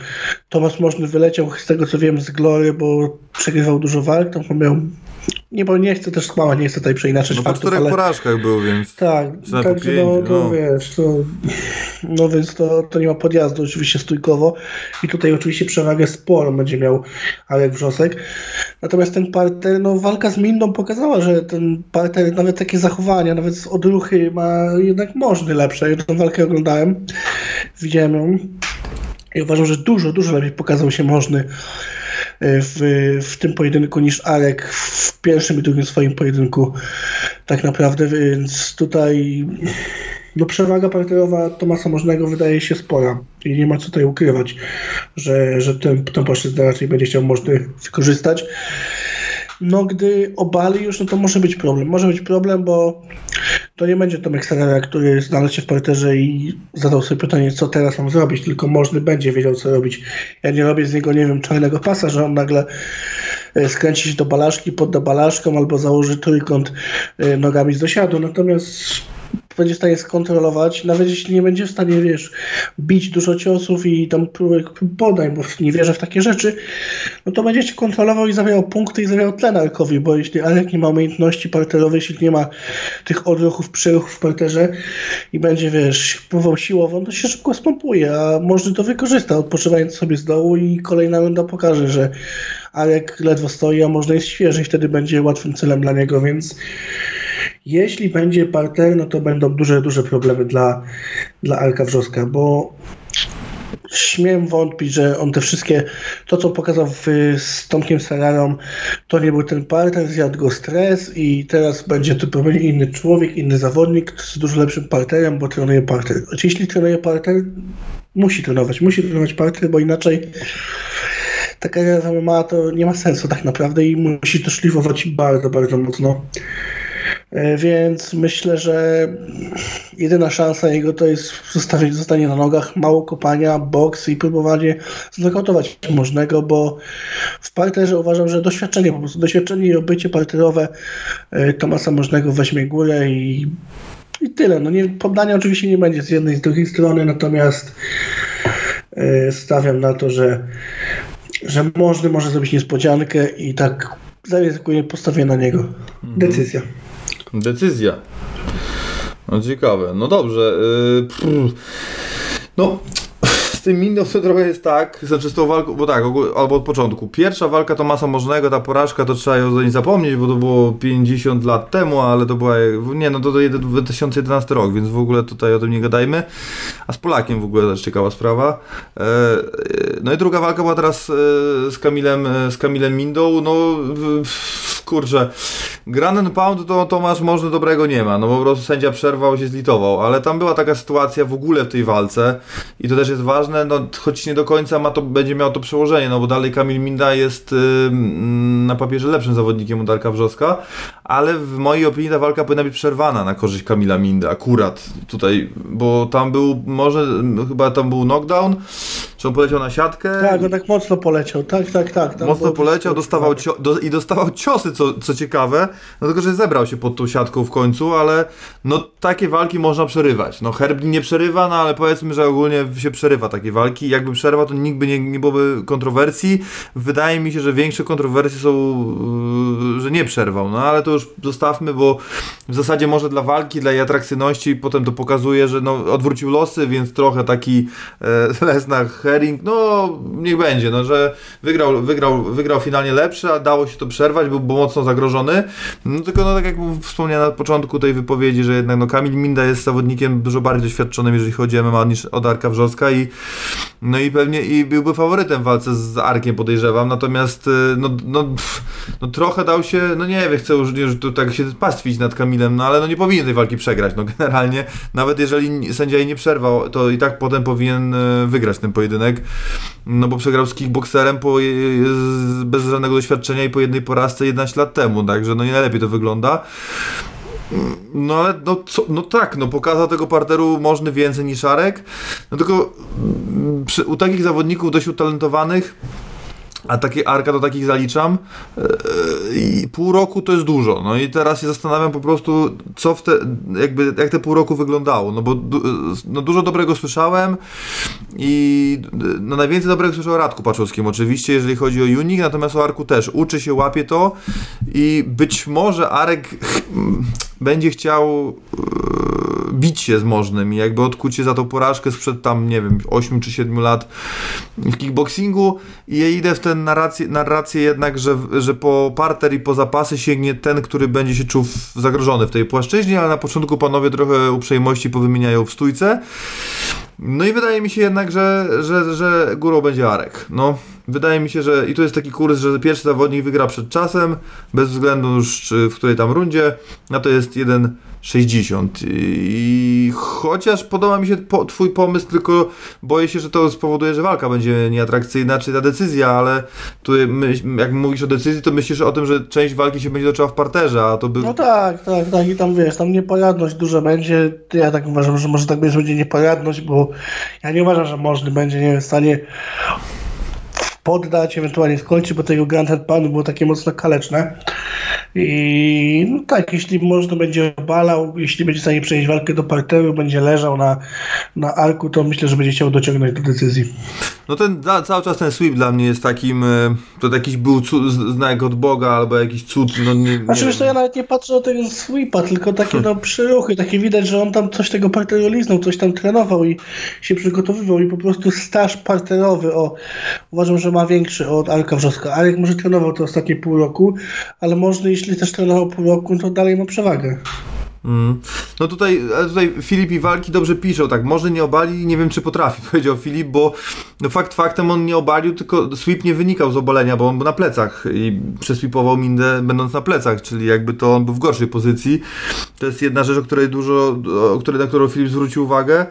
Tomasz Możny wyleciał z tego co wiem z Glory, bo przegrywał dużo walk, tam miał nie, bo nie chcę też skłamać, nie chcę tutaj przeinaczyć No po faktów, czterech ale... porażkach był, więc... Tak, po także no, to no. wiesz, to, no więc to, to nie ma podjazdu oczywiście stójkowo i tutaj oczywiście przewagę sporą będzie miał Arek Wrzosek. Natomiast ten parter, no walka z Mindą pokazała, że ten parter, nawet takie zachowania, nawet odruchy ma jednak możny lepsze. Tę walkę oglądałem, widziałem ją i uważam, że dużo, dużo lepiej pokazał się możny w, w tym pojedynku niż Arek w pierwszym i drugim swoim pojedynku tak naprawdę, więc tutaj no przewaga parterowa Tomasa Możnego wydaje się spora i nie ma co tutaj ukrywać, że, że ten, tę płaszczyznę raczej będzie chciał Możny wykorzystać. No gdy obali już, no to może być problem. Może być problem, bo to nie będzie Tomek Stanera, który znalazł się w parterze i zadał sobie pytanie, co teraz mam zrobić, tylko możny będzie wiedział, co robić. Ja nie robię z niego, nie wiem, czarnego pasa, że on nagle e, skręci się do balaszki, podda balaszką albo założy trójkąt e, nogami z dosiadu, natomiast będzie w stanie skontrolować, nawet jeśli nie będzie w stanie, wiesz, bić dużo ciosów i tam próbek podań, bo nie wierzę w takie rzeczy, no to będzie cię kontrolował i zabierał punkty i zabierał tlen Arkowi, bo jeśli Arek nie ma umiejętności parterowej, jeśli nie ma tych odruchów, przeruchów w parterze i będzie, wiesz, próbował siłową, to się szybko spompuje, a może to wykorzysta, odpoczywając sobie z dołu i kolejna runda pokaże, że Arek ledwo stoi, a można jest świeży i wtedy będzie łatwym celem dla niego, więc jeśli będzie parter, no to będą duże, duże problemy dla, dla Arka Wrzoska, bo śmiem wątpić, że on te wszystkie, to co pokazał w, z Tomkiem Serrarą, to nie był ten parter, zjadł go stres i teraz będzie zupełnie inny człowiek, inny zawodnik z dużo lepszym parterem, bo trenuje parter. Jeśli trenuje parter, musi trenować, musi trenować parter, bo inaczej ta kariera ma to nie ma sensu tak naprawdę i musi to szlifować bardzo, bardzo mocno. E, więc myślę, że jedyna szansa jego to jest zostawić, zostanie na nogach, mało kopania, boks i próbowanie znokautować możnego, bo w parterze uważam, że doświadczenie, po prostu doświadczenie i obycie parterowe e, Tomasa Możnego weźmie górę i, i tyle. No nie, poddania oczywiście nie będzie z jednej i z drugiej strony, natomiast e, stawiam na to, że że Możny może zrobić niespodziankę i tak zaryzykuję postawię na niego. Decyzja. Decyzja. No ciekawe. No dobrze. Yy, no z tym to trochę jest tak, znaczy z tą walką, bo tak, albo od początku. Pierwsza walka Tomasa Możnego, ta porażka, to trzeba ją nie zapomnieć, bo to było 50 lat temu, ale to była, nie no to, to 2011 rok, więc w ogóle tutaj o tym nie gadajmy. A z Polakiem w ogóle też ciekawa sprawa. E, e, no i druga walka była teraz e, z Kamilem, z Kamilem Mindą, no kurczę, Grand Pound to Tomasz może dobrego nie ma, no po prostu sędzia przerwał się zlitował, ale tam była taka sytuacja w ogóle w tej walce i to też jest ważne, no choć nie do końca ma to, będzie miało to przełożenie, no bo dalej Kamil Minda jest yy, na papierze lepszym zawodnikiem od Darka Wrzoska, ale w mojej opinii ta walka powinna być przerwana na korzyść Kamila Minda, akurat tutaj, bo tam był, może chyba tam był knockdown, czy on poleciał na siatkę? Tak, on tak mocno poleciał, tak, tak, tak. Mocno poleciał, dostawał cio do, i dostawał ciosy, co, co ciekawe, no tylko, że zebrał się pod tą siatką w końcu, ale no takie walki można przerywać. No Herb nie przerywa, no ale powiedzmy, że ogólnie się przerywa takie walki. Jakby przerwał, to nikt by nie, nie byłoby kontrowersji. Wydaje mi się, że większe kontrowersje są, yy, że nie przerwał, no ale to już zostawmy, bo w zasadzie może dla walki, dla jej atrakcyjności potem to pokazuje, że no, odwrócił losy, więc trochę taki e, [LAUGHS] Lesnar Herring, no niech będzie, no że wygrał, wygrał, wygrał finalnie lepszy, a dało się to przerwać, był, mocno zagrożony. No tylko no tak jak wspomniałem na początku tej wypowiedzi, że jednak no Kamil Minda jest zawodnikiem dużo bardziej doświadczonym, jeżeli chodzi o MMA niż od Arka Wrzoska i no i pewnie i byłby faworytem w walce z Arkiem podejrzewam, natomiast y, no, no, no trochę dał się, no nie wiem, chcę już, już tu tak się pastwić nad Kamilem, no ale no nie powinien tej walki przegrać, no [LAUGHS] generalnie, nawet jeżeli sędzia jej nie przerwał, to i tak potem powinien y, wygrać ten pojedynek, no bo przegrał z kickboxerem po, bez żadnego doświadczenia i po jednej porażce 11 lat temu, także no nie najlepiej to wygląda. No ale no, co, no tak, no pokazał tego parteru możny więcej niż Arek. No tylko mm, przy, u takich zawodników dość utalentowanych a takie arka do takich zaliczam e, i pół roku to jest dużo. No i teraz się zastanawiam po prostu, co w te, jakby, jak te pół roku wyglądało. No bo no dużo dobrego słyszałem i no najwięcej dobrego słyszałem o Radku Paczowskim oczywiście, jeżeli chodzi o Unik, natomiast o Arku też. Uczy się, łapie to i być może Arek [LAUGHS] będzie chciał e, bić się z Możnym i jakby odkuć się za tą porażkę sprzed tam, nie wiem, 8 czy 7 lat w kickboxingu i ja idę w tę narrację, narrację jednak, że, że po parter i po zapasy sięgnie ten, który będzie się czuł zagrożony w tej płaszczyźnie, ale na początku panowie trochę uprzejmości powymieniają w stójce. No i wydaje mi się jednak, że, że, że górą będzie Arek. No, wydaje mi się, że i tu jest taki kurs, że pierwszy zawodnik wygra przed czasem, bez względu już w której tam rundzie, a to jest 1,60. I chociaż podoba mi się po, twój pomysł, tylko boję się, że to spowoduje, że walka będzie nieatrakcyjna, czy ta decyzja, ale tu jak mówisz o decyzji, to myślisz o tym, że część walki się będzie toczyła w parterze, a to by... No tak, tak, tak. I tam wiesz, tam nieporadność dużo będzie. Ja tak uważam, że może tak będzie, że będzie nieporadność, bo ja nie uważam, że możny będzie nie wiem, w stanie poddać, ewentualnie skończyć, bo tego Grand Panu było takie mocno kaleczne. I no tak, jeśli można będzie obalał, jeśli będzie w stanie przejść walkę do parteru, będzie leżał na, na arku, to myślę, że będzie chciał dociągnąć do decyzji. No ten za, cały czas ten sweep dla mnie jest takim, e, to jakiś był cud, znak od Boga albo jakiś cud, no nie, nie Znaczy wiesz, to ja nawet nie patrzę na tego sweepa, tylko takie no przyruchy, takie widać, że on tam coś tego parteru liznął, coś tam trenował i się przygotowywał i po prostu staż parterowy, o, uważam, że ma większy od Arka Wrzoska. Arek może trenował to ostatnie pół roku, ale można, jeśli też trenował pół roku, to dalej ma przewagę. Mm. No tutaj, tutaj Filip i Walki dobrze piszą, tak, może nie obali, nie wiem czy potrafi, [LAUGHS] powiedział Filip, bo no fakt faktem on nie obalił, tylko sweep nie wynikał z obalenia, bo on był na plecach i przesweepował mindę będąc na plecach, czyli jakby to on był w gorszej pozycji. To jest jedna rzecz, o której dużo, o której, na którą Filip zwrócił uwagę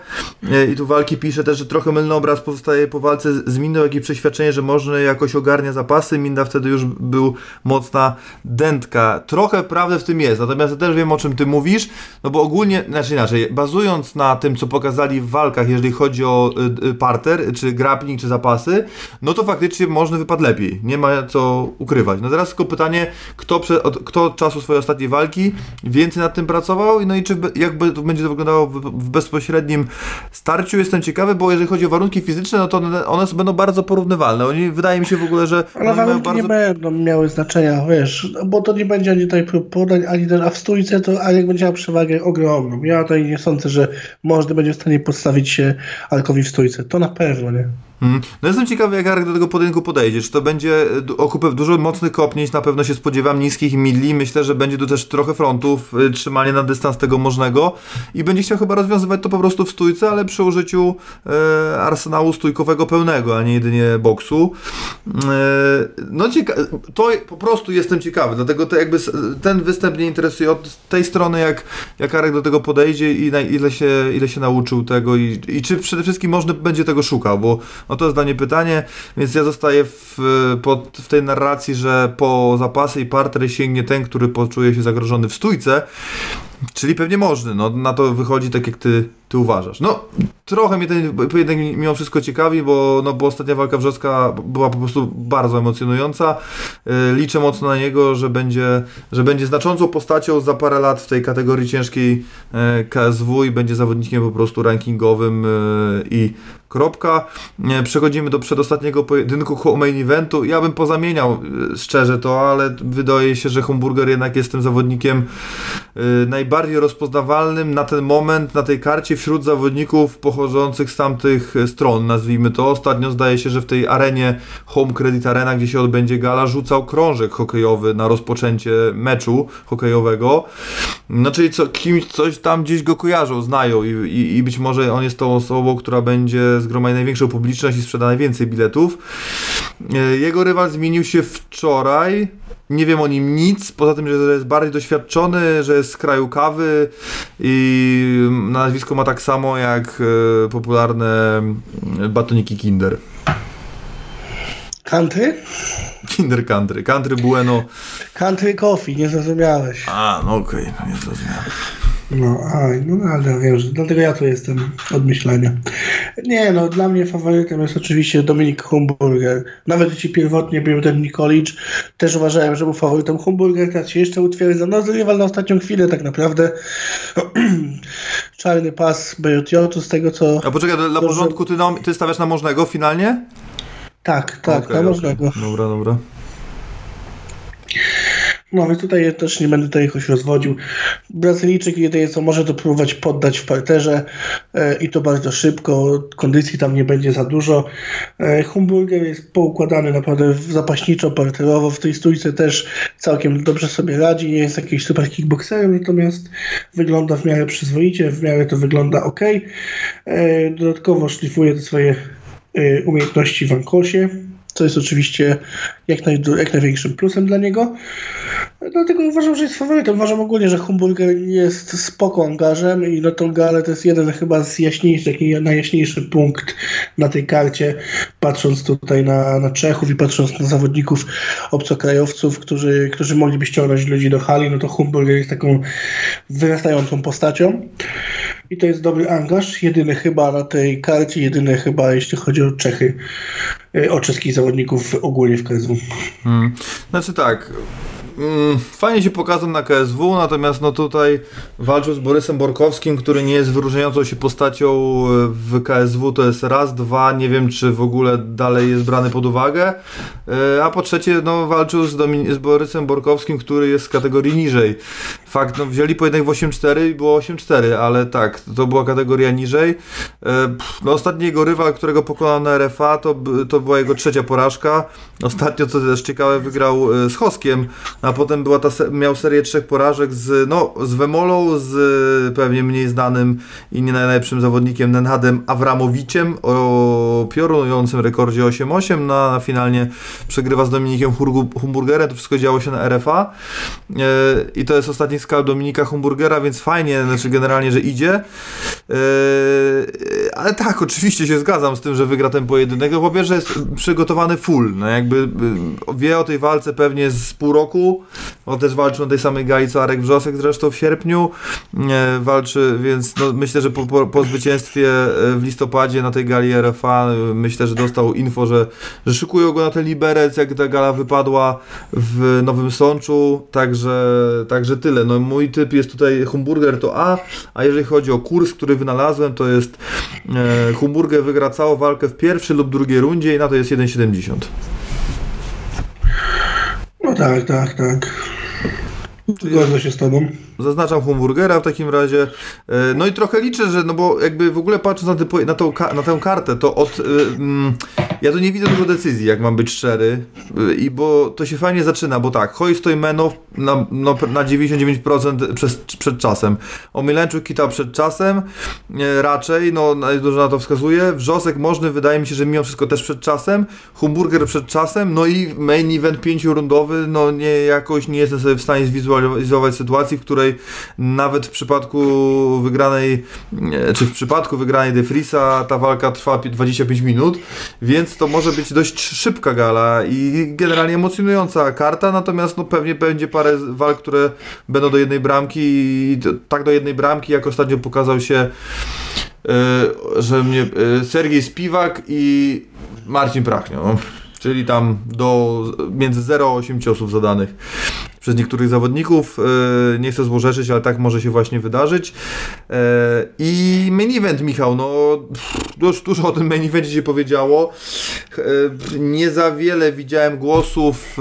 E, i tu Walki pisze też, że trochę mylny obraz pozostaje po walce z- z Mindą, jak i przeświadczenie, że można jakoś ogarnia zapasy, Minda wtedy już był mocna dętka. Trochę prawdy w tym jest, natomiast ja też wiem o czym ty mówisz, no bo ogólnie, znaczy inaczej, bazując na tym, co pokazali w walkach, jeżeli chodzi o y, y, parter, czy grappling, czy zapasy, no to faktycznie można wypadł lepiej. Nie ma co ukrywać. No teraz tylko pytanie, kto, prze, od, kto od czasu swojej ostatniej walki więcej nad tym pracował, no i czy jak be- to będzie to wyglądało w, w bezpośrednim starciu, jestem ciekawy, bo jeżeli chodzi o warunki fizyczne, no to one, one będą bardzo porównywalne. Oni, wydaje mi się w ogóle, że Ale warunki bardzo... nie będą miały znaczenia, wiesz, bo to nie będzie ani tutaj podań, ani też, a w stójce to Arek będzie miał przewagę ogromną. Ja tutaj nie sądzę, że można będzie w stanie podstawić się Arkowi w stójce. To na pewno, nie? Mm. No jestem ciekawy, jak Arek do tego pojedynku podejdzie. Czy to będzie e, du- o kupę dużo mocnych kopnięć, na pewno się spodziewam, niskich midli. Myślę, że będzie tu też trochę frontów, y, trzymanie na dystans tego możnego i będzie chciał chyba rozwiązywać to po prostu w stójce, ale przy użyciu e, arsenału stójkowego pełnego, a nie jedynie boksu. E, no cieka- to po prostu jestem ciekawy, dlatego to jakby ten występ mnie interesuje od tej strony, jak, jak Arek do tego podejdzie i na ile się, ile się nauczył tego i, i czy przede wszystkim można będzie tego szukał, bo no to jest dla mnie pytanie, więc ja zostaję w, pod, w tej narracji, że po zapasy i parter sięgnie ten, który poczuje się zagrożony w stójce, Czyli pewnie można, no na to wychodzi tak jak ty, ty uważasz. No, trochę mnie ten pojedynek mimo wszystko ciekawi, bo, no, bo ostatnia walka wrzoska była po prostu bardzo emocjonująca. Yy, liczę mocno na niego, że będzie, że będzie znaczącą postacią za parę lat w tej kategorii ciężkiej e, KSW i będzie zawodnikiem po prostu rankingowym e, i kropka. Przechodzimy do przedostatniego pojedynku ko- main eventu. Ja bym pozamieniał e, szczerze to, ale wydaje się, że Hamburger jednak jest tym zawodnikiem najbardziej rozpoznawalnym na ten moment na tej karcie wśród zawodników pochodzących z tamtych y, stron, nazwijmy to. Ostatnio zdaje się, że w tej arenie Home Credit Arena, gdzie się odbędzie gala, rzucał krążek hokejowy na rozpoczęcie meczu hokejowego. No czyli co, kimś coś tam gdzieś go kojarzą, znają i, i, i być może on jest tą osobą, która będzie zgromadzić największą publiczność i sprzeda najwięcej biletów. Y, Jego rywal zmienił się wczoraj. Nie wiem o nim nic, poza tym, że jest bardziej doświadczony, że jest z kraju kawy i nazwisko ma tak samo jak e, popularne e, batoniki Kinder. Country? Kinder Country. Country Bueno. Country Coffee, nie zrozumiałeś. A, no okej, no nie zrozumiałem. No, aj, no ale wiem, że dlatego ja tu jestem od myślenia. Nie, no dla mnie faworytem jest oczywiście Dominik Humburger. Nawet jeśli pierwotnie był ten Nikolic, też uważałem, że był faworytem Humburger, teraz się jeszcze utwierdza. No, rywal na ostatnią chwilę tak naprawdę. [CLEARS THROAT] Czarny pas BJJ z tego co... A poczekaj, dla porządku, ty, na, ty stawiasz na możnego finalnie? Tak, tak, Okej, na okej. możnego. Dobra, dobra. No więc tutaj też nie będę tutaj jakoś rozwodził. Brazylijczyk jedynie co może to próbować poddać w parterze e, i to bardzo szybko. Kondycji tam nie będzie za dużo. E, Humburger jest poukładany naprawdę zapaśniczo, parterowo. W tej stójce też całkiem dobrze sobie radzi. Nie jest jakimś super kickboxerem, natomiast wygląda w miarę przyzwoicie, w miarę to wygląda ok. E, Dodatkowo szlifuje te swoje e, umiejętności w ankosie, co jest oczywiście jak, naj- jak największym plusem dla niego. Dlatego uważam, że jest faworytem. Uważam ogólnie, że Humburger jest spoko angażem i no tą galę to jest jeden chyba z jaśniejszych, taki najjaśniejszy punkt na tej karcie, patrząc tutaj na, na Czechów i patrząc na zawodników obcokrajowców, którzy, którzy mogliby ściągnąć ludzi do hali, no to Humburger jest taką wyrastającą postacią. I to jest dobry angaż, jedyny chyba na tej karcie, jedyny chyba jeśli chodzi o Czechy, y, o czeskich zawodników ogólnie w KSW. Mm. Znaczy tak. Mm, Fajnie się pokazał na KSW, natomiast no tutaj walczył z Borysem Borkowskim, który nie jest wyróżniającą się postacią e, w KSW, to jest raz, dwa, nie wiem czy w ogóle dalej jest brany pod uwagę, E, a po trzecie no walczył z, Domin- z Borysem Borkowskim, który jest z kategorii niżej. Fakt, no wzięli pojedynek w 8-4 i było 8-4, ale tak, to była kategoria niżej. E, No ostatni jego rywal, którego pokonał na RFA, to, to była jego trzecia porażka. Ostatnio, co też ciekawe, wygrał z Hoskiem, a potem była ta miał serię trzech porażek z, no, z Wemolą, z e, pewnie mniej znanym i nie najlepszym zawodnikiem Nenadem Awramowiciem o piorunującym rekordzie 8-8, no, a finalnie przegrywa z Dominikiem Humburgerem, to wszystko działo się na RFA e, i to jest ostatni skal Dominika Humburgera, więc fajnie, znaczy generalnie, że idzie. E, ale tak, oczywiście się zgadzam z tym, że wygra ten pojedynek. No, po pierwsze jest przygotowany full, no jakby y, wie o tej walce pewnie z pół roku, on też walczył na tej samej gali co Arek Wrzosek zresztą w sierpniu, e, walczy, więc no, myślę, że po, po, po zwycięstwie e, w listopadzie na tej gali RFA e, myślę, że dostał info, że, że szykują go na ten Liberec, jak ta gala wypadła w Nowym Sączu, także, także tyle. No mój typ jest tutaj Humburger to A, a jeżeli chodzi o kurs, który wynalazłem, to jest e, Humburger wygra całą walkę w pierwszej lub drugiej rundzie i na to jest 1,70. No tak, tak, tak. Zgodzę się z tobą. Zaznaczam Humburgera w takim razie. E, No i trochę liczę, że no bo jakby w ogóle patrząc na, na, tą, na tę kartę, to od. y, mm, ja tu nie widzę dużo decyzji, jak mam być szczery. Y, I bo to się fajnie zaczyna, bo tak, Hoj Stojmenow na, no, na 99% przez, przed czasem. Omylenczuk Kita przed czasem, raczej, no dużo na to wskazuje. Wrzosek Możny wydaje mi się, że mimo wszystko też przed czasem. Humburger przed czasem, no i main event pięciorundowy, no nie jakoś nie jestem sobie w stanie zwizualizować sytuacji, w której nawet w przypadku wygranej, czy w przypadku wygranej De Vriesa ta walka trwa pi- 25 minut, więc to może być dość szybka gala i generalnie emocjonująca karta, natomiast no pewnie będzie parę walk, które będą do jednej bramki i tak do jednej bramki, jak ostatnio pokazał się e, że mnie e, Sergiej Spiwak i Marcin Prachnio. Czyli tam do między 0 a 8 ciosów zadanych przez niektórych zawodników. E, Nie chcę złorzeczyć, ale tak może się właśnie wydarzyć. E, I main event, Michał, no już dużo o tym main evencie się powiedziało. E, Nie za wiele widziałem głosów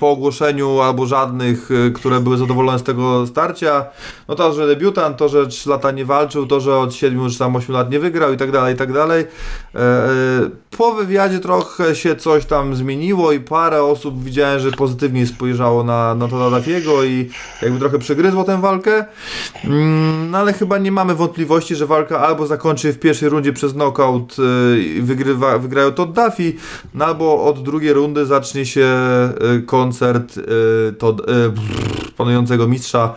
po ogłoszeniu albo żadnych, y, które były zadowolone z tego starcia. No to, że debiutant, to, że 3 lata nie walczył, to, że od 7 czy tam 8 lat nie wygrał i tak dalej, i tak dalej. E, e, Po wywiadzie trochę się coś tam zmieniło i parę osób widziałem, że pozytywnie spojrzało na, na to i jakby trochę przegryzło tę walkę. Mm, No ale chyba nie mamy wątpliwości, że walka albo zakończy w pierwszej rundzie przez knockout y, i wygrywa, wygrają Todd Duffy, no albo od drugiej rundy zacznie się koncert y, Todd, y, panującego mistrza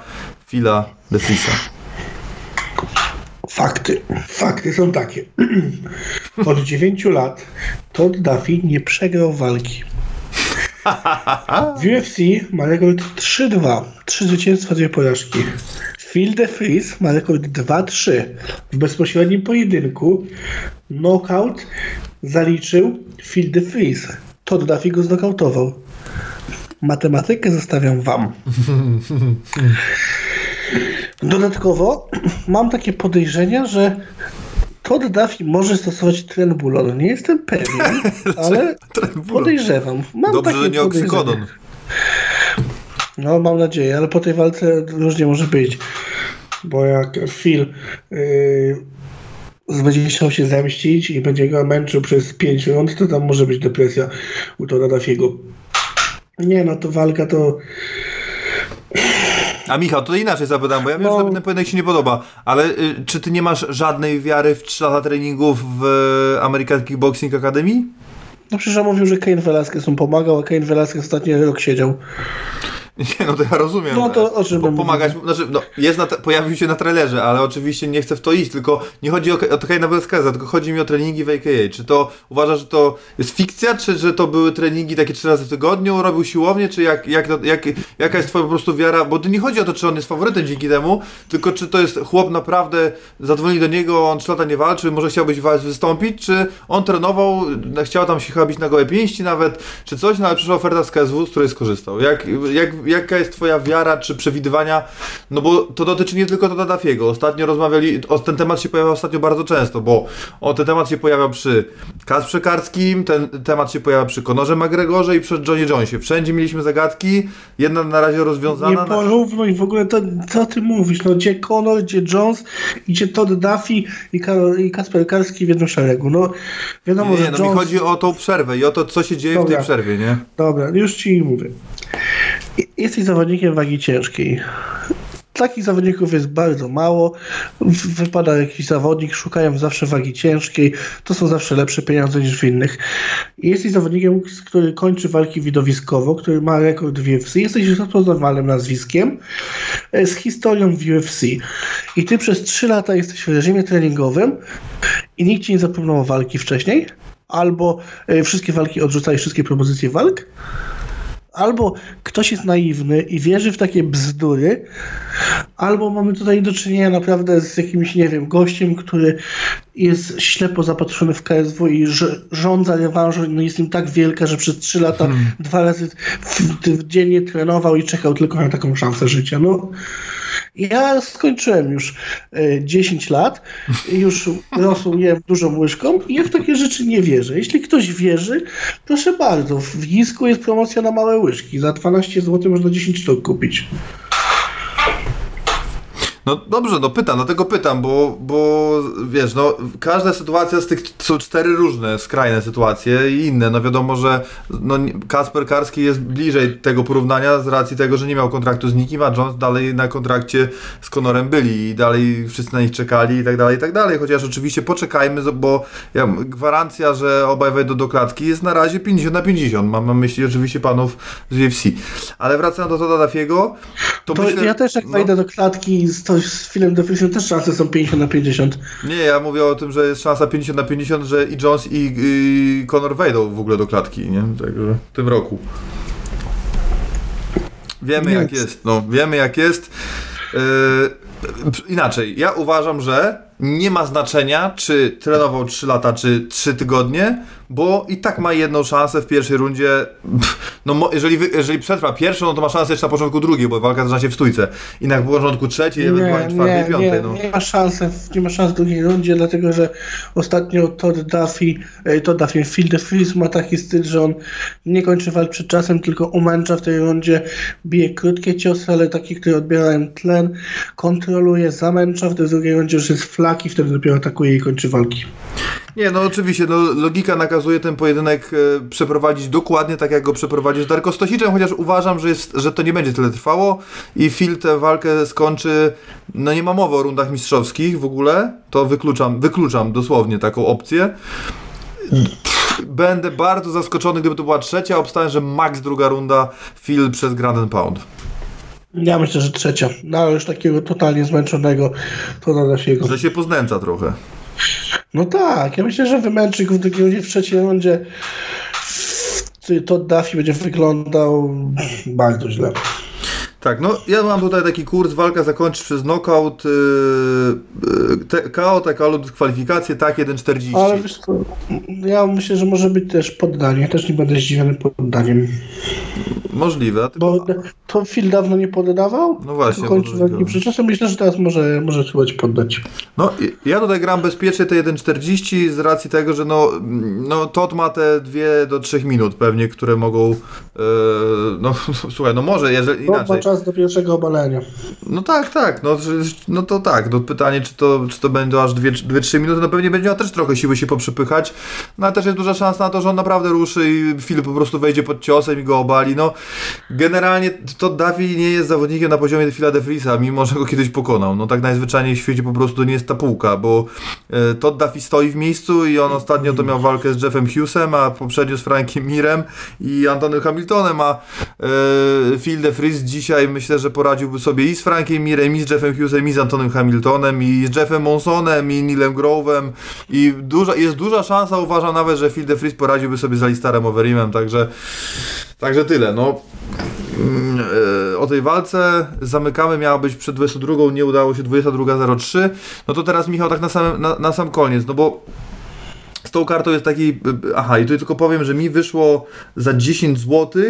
Phila DeFrisa. Fakty. Fakty są takie. [CLEARS THROAT] Od 9 lat Todd Duffy nie przegrał walki. W UFC ma rekord 3-2. 3 zwycięstwa, 2 porażki. Phil DeFries ma rekord 2-3. W bezpośrednim pojedynku knockout zaliczył Phil DeFries. Todd Duffy go znokautował. Matematykę zostawiam wam. Dodatkowo mam takie podejrzenia, że Todd Duffy może stosować trenbulon. Nie jestem pewien, [LAUGHS] ale podejrzewam. Mam Dobrze, takie że nie oksykodon. No, mam nadzieję, ale po tej walce różnie może być. Bo jak Phil yy, będzie chciał się zemścić i będzie go męczył przez 5 rund, to tam może być depresja u Tora Dafiego. Nie, no to walka to A Michał, to inaczej zapytam, bo ja wiem, No. że ten pojedynek ci nie podoba, ale y, czy ty nie masz żadnej wiary w 3 lata treningów w y, American Kickboxing Academy? No przecież ja mówił, że Kane Velasquez mu pomagał, a Kane Velasquez ostatni rok siedział. [LAUGHS] Nie, no to ja rozumiem. No to o czym Pomagać, znaczy, no, jest na pojawił się na trailerze, ale oczywiście nie chcę w to iść, tylko nie chodzi o, o Kaina Velasqueza, tylko chodzi mi o treningi w AKA. Czy to uważasz, że to jest fikcja, czy że to były treningi takie trzy razy w tygodniu, robił siłownię, czy jak, jak, jak, jaka jest twoja po prostu wiara, bo to nie chodzi o to, czy on jest faworytem dzięki temu, tylko czy to jest chłop naprawdę zadzwoni do niego, on trzy lata nie walczy, może chciałbyś wystąpić, czy on trenował, chciał tam się chyba bić na gołe pięści nawet, czy coś, no ale przyszła oferta z KSW, z której skorzystał. Jak, jak, jaka jest twoja wiara, czy przewidywania, no bo to dotyczy nie tylko Toda Dafiego. Ostatnio rozmawiali, o, ten temat się pojawiał ostatnio bardzo często, bo o, ten temat się pojawiał przy Kasprze Karskim, ten temat się pojawia przy Konorze McGregorze i przy Johnny Jonesie. Wszędzie mieliśmy zagadki, jedna na razie Nie rozwiązana. na- porównuj w ogóle to, co ty mówisz. No gdzie Conor, gdzie Jones, gdzie Todd Duffy i, Karol, i Kasper Karski w jednym szeregu. No wiadomo, Nie, że no Jones... mi chodzi o tą przerwę i o to, co się dzieje w Dobra. tej przerwie, nie? Dobra, już ci mówię. I- Jesteś zawodnikiem wagi ciężkiej. Takich zawodników jest bardzo mało. Wypada jakiś zawodnik, szukają zawsze wagi ciężkiej. To są zawsze lepsze pieniądze niż w innych. Jesteś zawodnikiem, który kończy walki widowiskowo, który ma rekord w UFC. Jesteś rozpoznawalnym nazwiskiem e, z historią w UFC. I ty przez 3 lata jesteś w reżimie treningowym i nikt ci nie zapomniał walki wcześniej. Albo e, wszystkie walki odrzucałeś, wszystkie propozycje walk. Albo ktoś jest naiwny i wierzy w takie bzdury, albo mamy tutaj do czynienia naprawdę z jakimś, nie wiem, gościem, który jest ślepo zapatrzony w KSW i że żądza rewanżu no jest im tak wielka, że przez trzy lata dwa razy w, w dziennie trenował i czekał tylko na taką szansę życia. No, ja skończyłem już e, 10 lat, już rosół jem dużą łyżką i ja w takie rzeczy nie wierzę. Jeśli ktoś wierzy, proszę bardzo, w Gisku jest promocja na małe łyżki. Za 12 zł można 10 sztuk kupić. No dobrze, no pytam, dlatego pytam, bo, bo wiesz, no każda sytuacja z tych są cztery różne, skrajne sytuacje i inne. No wiadomo, że no, Kasper Karski jest bliżej tego porównania z racji tego, że nie miał kontraktu z nikim, a Jones dalej na kontrakcie z Conorem byli i dalej wszyscy na nich czekali i tak dalej, i tak dalej. Chociaż oczywiście poczekajmy, bo ja, gwarancja, że obaj wejdą do klatki jest na razie 50 na 50. Mam na myśli oczywiście panów z UFC. Ale wracając do Toda Dafiego, to, To myślę, ja też jak no. wejdę do klatki z, to, z filmem Definition też szanse są 50 na 50. Nie, ja mówię o tym, że jest szansa 50 na 50, że i Jones i, i Conor wejdą w ogóle do klatki, nie? Także w tym roku. Wiemy jak Więc. jest, no, wiemy jak jest. Yy, inaczej, ja uważam, że nie ma znaczenia, czy trenował 3 lata, czy 3 tygodnie, bo i tak ma jedną szansę w pierwszej rundzie. No, jeżeli, jeżeli przetrwa pierwszą, no to ma szansę jeszcze na początku drugiej, bo walka zaczyna się w stójce. I na początku trzeciej, ewentualnie czwartej, nie, piątej. nie, no. nie ma szans, nie ma szans w drugiej rundzie, dlatego że ostatnio Todd Duffy, e, Todd Duffy, Phil DeFries ma taki styl, że on nie kończy walk przed czasem, tylko umęcza w tej rundzie, bije krótkie ciosy, ale takie, które odbierają tlen, kontroluje, zamęcza, w tej drugiej rundzie już jest flaki, wtedy dopiero atakuje i kończy walki. Nie, no oczywiście, no, logika nakazuje ten pojedynek e, przeprowadzić dokładnie tak, jak go przeprowadził z Darko Stosiczem, chociaż uważam, że, jest, że to nie będzie tyle trwało i Phil tę walkę skończy, no nie ma mowy o rundach mistrzowskich w ogóle, to wykluczam, wykluczam dosłownie taką opcję. Będę bardzo zaskoczony, gdyby to była trzecia, obstałem, że max druga runda Phil przez Grand and Pound. Ja myślę, że trzecia. No ale już takiego totalnie zmęczonego Todda Duffiego. Że się poznęca trochę. No tak, ja myślę, że wymęczy go w rundzie, w trzeciej rundzie Todd Duffy będzie wyglądał bardzo źle. Tak, no ja mam tutaj taki kurs, walka zakończyć przez knockout, yy, yy, te, KO, TKO lub dyskwalifikację, tak, 1,40. Ale wiesz co, ja myślę, że może być też poddanie. Też nie będę zdziwiony poddaniem. Możliwe. Tylko... Bo to Phil dawno nie poddawał. No właśnie, kończy czasem. Myślę, że teraz może, może trzeba ci poddać. No, ja tutaj gram bezpiecznie te 1.40 z racji tego, że no, no Todd ma te 2 do 3 minut pewnie, które mogą e, no [LAUGHS] słuchaj, no może jeżeli inaczej. ma czas do pierwszego obalenia. No tak, tak, no, no to tak, no pytanie czy to, czy to będą aż 2-3 minuty, no pewnie będzie miał też trochę siły się poprzepychać, no ale też jest duża szansa na to, że on naprawdę ruszy i Filip po prostu wejdzie pod ciosem i go obali, no generalnie to Davi nie jest zawodnikiem na poziomie Phila de Vriesa, mimo że go kiedyś pokonał, no tak najzwyczajniej w świecie po prostu to nie jest ta półka, bo e, Todd Duffy stoi w miejscu i on ostatnio to miał walkę z Jeffem Hughesem, a poprzednio z Frankiem Mirem i Antonym Hamiltonem, a e, Phil de Vries dzisiaj myślę, że poradziłby sobie i z Frankiem Mirem, i z Jeffem Hughesem, i z Antonym Hamiltonem, i z Jeffem Monsonem, i Nilem Grove'em i duża, jest duża szansa, uważam nawet, że Phil de Vries poradziłby sobie z Alistarem Overeemem, także Także tyle, no. Mm, e, O tej walce zamykamy, miała być przed 22, nie udało się 22.03. No to teraz Michał tak na sam, na, na sam koniec, no bo z tą kartą jest taki. Aha, i tu tylko powiem, że mi wyszło za 10 zł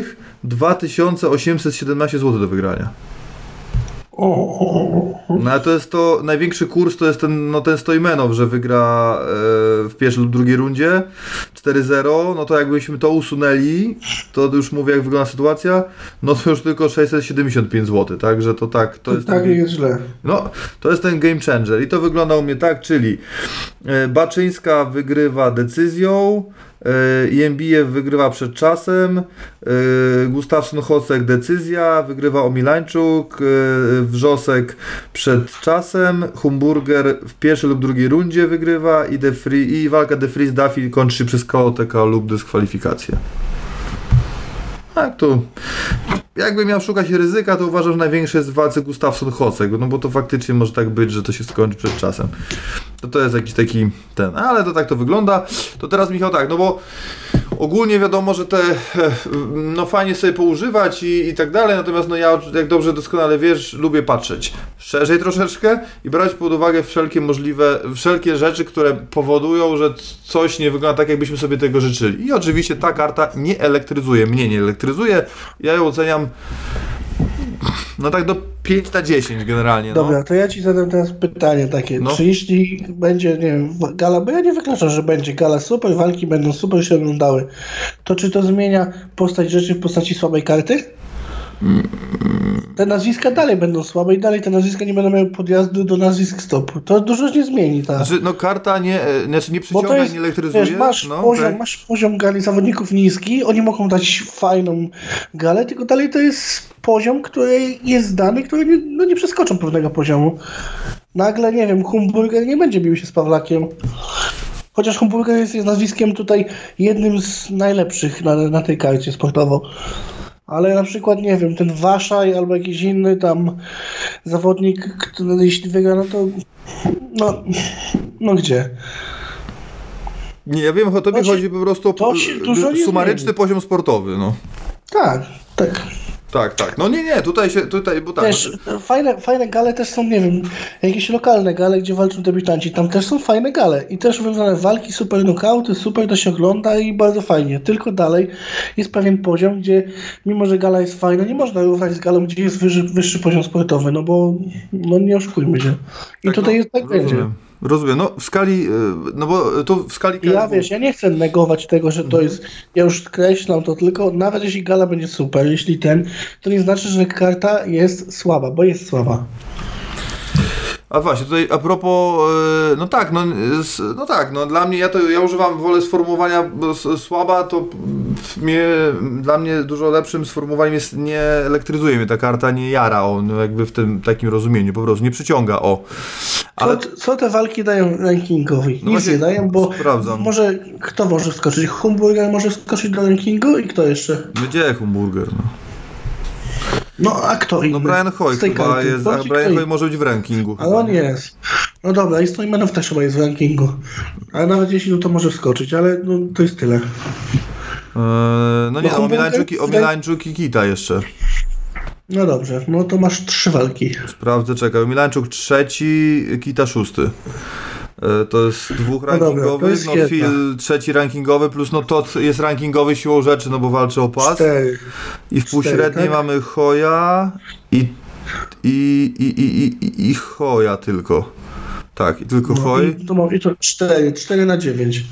2817 zł do wygrania. No ale to jest to, największy kurs to jest ten, no ten Stojmenow, że wygra e, w pierwszej lub drugiej rundzie 4-0, no to jakbyśmy to usunęli, to już mówię jak wygląda sytuacja, no to już tylko 675 zł, także to tak, to jest tak ten, nie jest źle. no, to jest ten game changer i to wygląda u mnie tak, czyli e, Baczyńska wygrywa decyzją, e, Jembijew wygrywa przed czasem, e, Gustafsson Hocek decyzja, wygrywa Omilańczuk, e, Wrzosek przed czasem, Humburger w pierwszej lub drugiej rundzie wygrywa. I, De Vries, i walka De Vries Duffy kończy się przez KOTK lub dyskwalifikację. Tak, to jakby miał szukać ryzyka, to uważam, że największe jest w walce Gustafsson Hocek, no bo to faktycznie może tak być, że to się skończy przed czasem. To to jest jakiś taki ten, ale to tak to wygląda. To teraz Michał tak, no bo ogólnie wiadomo, że te e, no fajnie sobie poużywać i, i tak dalej, natomiast no ja jak dobrze doskonale wiesz, lubię patrzeć szerzej troszeczkę i brać pod uwagę wszelkie możliwe, wszelkie rzeczy, które powodują, że coś nie wygląda tak, jakbyśmy sobie tego życzyli. I oczywiście ta karta nie elektryzuje, mnie nie elektryzuje. Ja ją oceniam no tak do 5 na 10 generalnie. No. Dobra, to ja ci zadam teraz pytanie takie. No. Czy jeśli będzie, nie wiem, gala, bo ja nie wykluczam, że będzie gala super, walki będą super się oglądały, to czy to zmienia postać rzeczy w postaci słabej karty? Te nazwiska dalej będą słabe i dalej te nazwiska nie będą miały podjazdu do nazwisk stopu. To dużo nie zmieni, tak. Znaczy, no karta nie, e, znaczy nie przyciąga jest, nie elektryzuje. wiesz, masz, no, poziom, tak. masz poziom gali zawodników niski, oni mogą dać fajną galę, tylko dalej to jest poziom, który jest dany, który nie, no nie przeskoczą pewnego poziomu. Nagle, nie wiem, Humburger nie będzie bił się z Pawlakiem. Chociaż Humburger jest, jest nazwiskiem tutaj jednym z najlepszych na, na tej karcie sportowo. Ale na przykład, nie wiem, ten Waszaj albo jakiś inny tam zawodnik, który jeśli wygra, no to no, no gdzie? Nie, ja wiem, o tobie To się- chodzi po prostu o sumaryczny poziom sportowy, no. Tak, tak. Tak, tak. No nie, nie, tutaj się, tutaj, bo tak. Też no, fajne, fajne gale też są, nie wiem, jakieś lokalne gale, gdzie walczą debiutanci. Tam też są fajne gale. I też wywiązane walki, super knockouty, super to się ogląda i bardzo fajnie. Tylko dalej jest pewien poziom, gdzie mimo, że gala jest fajna, nie można równać z galą, gdzie jest wyższy, wyższy poziom sportowy, no bo no nie oszukujmy się. I tak, tutaj no, jest tak będzie. Rozumiem. No w skali, y, no bo tu w skali ja KSW wiesz, ja nie chcę negować tego, że Mhm. to jest, ja już skreślam to, tylko nawet jeśli gala będzie super, jeśli ten, to nie znaczy, że karta jest słaba, bo jest słaba. A właśnie, tutaj a propos, e, no tak, no, no tak, no dla mnie, ja to, ja używam wolę sformułowania słaba, to mnie, dla mnie dużo lepszym sformułowaniem jest nie elektryzuje mnie ta karta, nie jara on, no jakby w tym takim rozumieniu, po prostu nie przyciąga, o. Ale Co, co te walki dają rankingowi? Nic No właśnie nie dają, bo sprawdzam. może kto może wskoczyć? Humburger może wskoczyć do rankingu i kto jeszcze? gdzie Humburger, no? No a kto inny? No Brian Hoy chyba karty? jest, a Brian Hoy może być w rankingu. Ale on jest. No dobra, i Stoimanów też chyba jest w rankingu. Ale nawet jeśli no to może wskoczyć, ale no, to jest tyle. Eee, no nie, no, Humburger- Omilańczuk i, Omilańczuk i Kita jeszcze. No dobrze, no to masz trzy walki. Sprawdzę, czekaj. Milanczuk trzeci, Kita szósty. E, To jest dwóch No dobra, rankingowych, no jedna. Phil trzeci rankingowy, plus no Todd jest rankingowy siłą rzeczy, no bo walczy o pas. Cztery. I w półśredniej tak? mamy Hoja i, i, i, i, i, i Hoja tylko. Tak, i tylko No, Hoj. i, to, mam- I to cztery, cztery na dziewięć.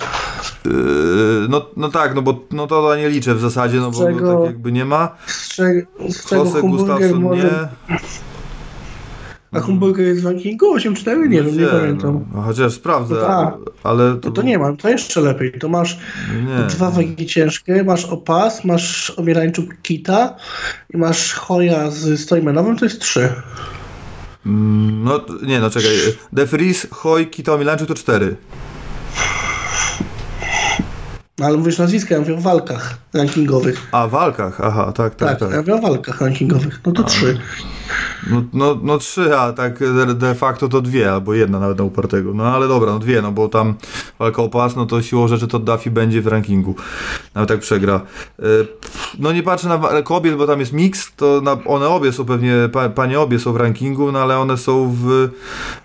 Yy, no, no tak, no bo no to nie liczę w zasadzie, no bo Czego- no, tak jakby nie ma. Z czego, z czego Jose Gustafsson może... nie. A Humburger jest w rankingu 8-4? Nie, no, nie, nie pamiętam. No. no, chociaż sprawdzę, no, tak. ale... To... No to nie mam, to jeszcze lepiej. To masz nie. dwa wagi ciężkie, masz opas, masz omierańczuk kita i masz choja z stojmenowym, to jest 3. Mm, no nie, no czekaj. Defris, Hoj, Kita, Milańczyk to 4 ale mówisz nazwiska, ja mówię o walkach rankingowych. A, walkach, aha, tak, tak, Tak, tak. ja mówię o walkach rankingowych. No to trzy. No, no, no trzy, a tak de, facto to dwie, albo jedna nawet na upartego. No ale dobra, no dwie, no bo tam walka o pas, no to siłą rzeczy to Duffy będzie w rankingu. Nawet tak przegra. E, No nie patrzę na kobiet, bo tam jest mix, to na, one obie są pewnie, pa, panie obie są w rankingu, no ale one są w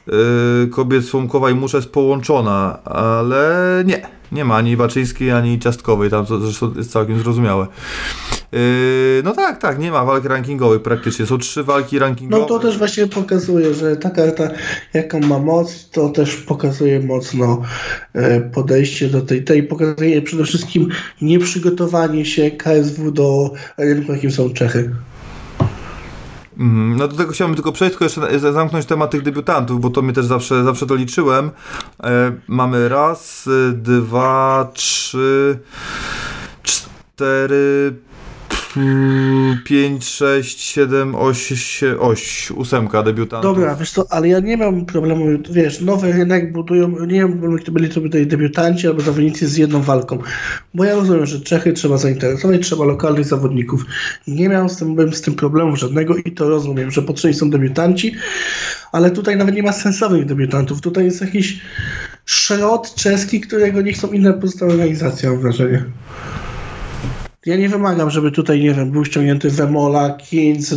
e, kobiet Słomkowa i Musza jest połączona, ale nie. Nie ma ani Baczyńskiej, ani Ciastkowej, tam to zresztą jest całkiem zrozumiałe. Yy, no tak, tak, nie ma walk rankingowych praktycznie. Są trzy walki rankingowe. No to też właśnie pokazuje, że ta karta, jaką ma moc, to też pokazuje mocno e, podejście do tej, tej pokazuje przede wszystkim nieprzygotowanie się KSW do rynku, jakim są Czechy. Mhm, No do tego chciałbym tylko przejść, tylko jeszcze za- zamknąć temat tych debiutantów, bo to mnie też zawsze, zawsze to liczyłem. E, mamy raz, y, dwa, trzy, cztery, mm, pięć, sześć, siedem, osiem, sie- oś, ósemka debiutantów. Dobra, wiesz co, ale ja nie mam problemu, wiesz, nowy rynek budują, nie mam problemu, gdyby byli to tutaj debiutanci albo zawodnicy z jedną walką, bo ja rozumiem, że Czechy trzeba zainteresować, trzeba lokalnych zawodników. Nie miałem z tym, z tym problemu żadnego i to rozumiem, że potrzebni są debiutanci, ale tutaj nawet nie ma sensownych debiutantów, tutaj jest jakiś szrot czeski, którego nie chcą inne pozostałe organizacje, mam wrażenie. Ja nie wymagam, żeby tutaj, nie wiem, był ściągnięty Wemola, Kinz,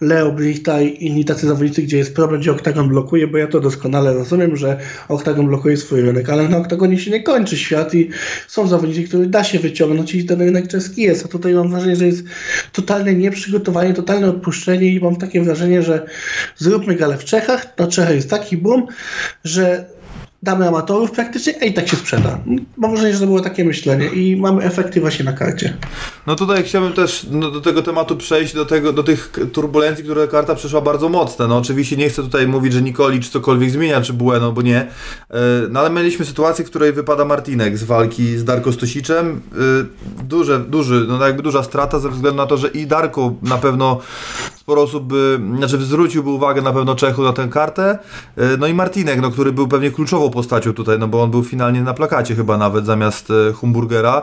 Leo Brichta i inni tacy zawodnicy, gdzie jest problem, gdzie Oktagon blokuje, bo ja to doskonale rozumiem, że Oktagon blokuje swój rynek, ale na Oktagonie się nie kończy świat i są zawodnicy, których da się wyciągnąć i ten rynek czeski jest, a tutaj mam wrażenie, że jest totalne nieprzygotowanie, totalne odpuszczenie i mam takie wrażenie, że zróbmy galę w Czechach, na Czechach jest taki boom, że damy amatorów praktycznie, a i tak się sprzeda. Mam wrażenie, że to było takie myślenie i mamy efekty właśnie na karcie. No tutaj chciałbym też no, do tego tematu przejść, do, tego, do tych turbulencji, które karta przeszła bardzo mocne. No oczywiście nie chcę tutaj mówić, że Nikolicz cokolwiek zmienia, czy Bueno, bo nie. E, No ale mieliśmy sytuację, w której wypada Martinek z walki z Darko Stosiczem. E, Duże, duży, no jakby duża strata ze względu na to, że i Darko na pewno sporo osób by, znaczy zwróciłby uwagę na pewno Czechu na tę kartę. E, No i Martinek, no, który był pewnie kluczową postacią tutaj, no bo on był finalnie na plakacie chyba nawet zamiast e, Humburgera.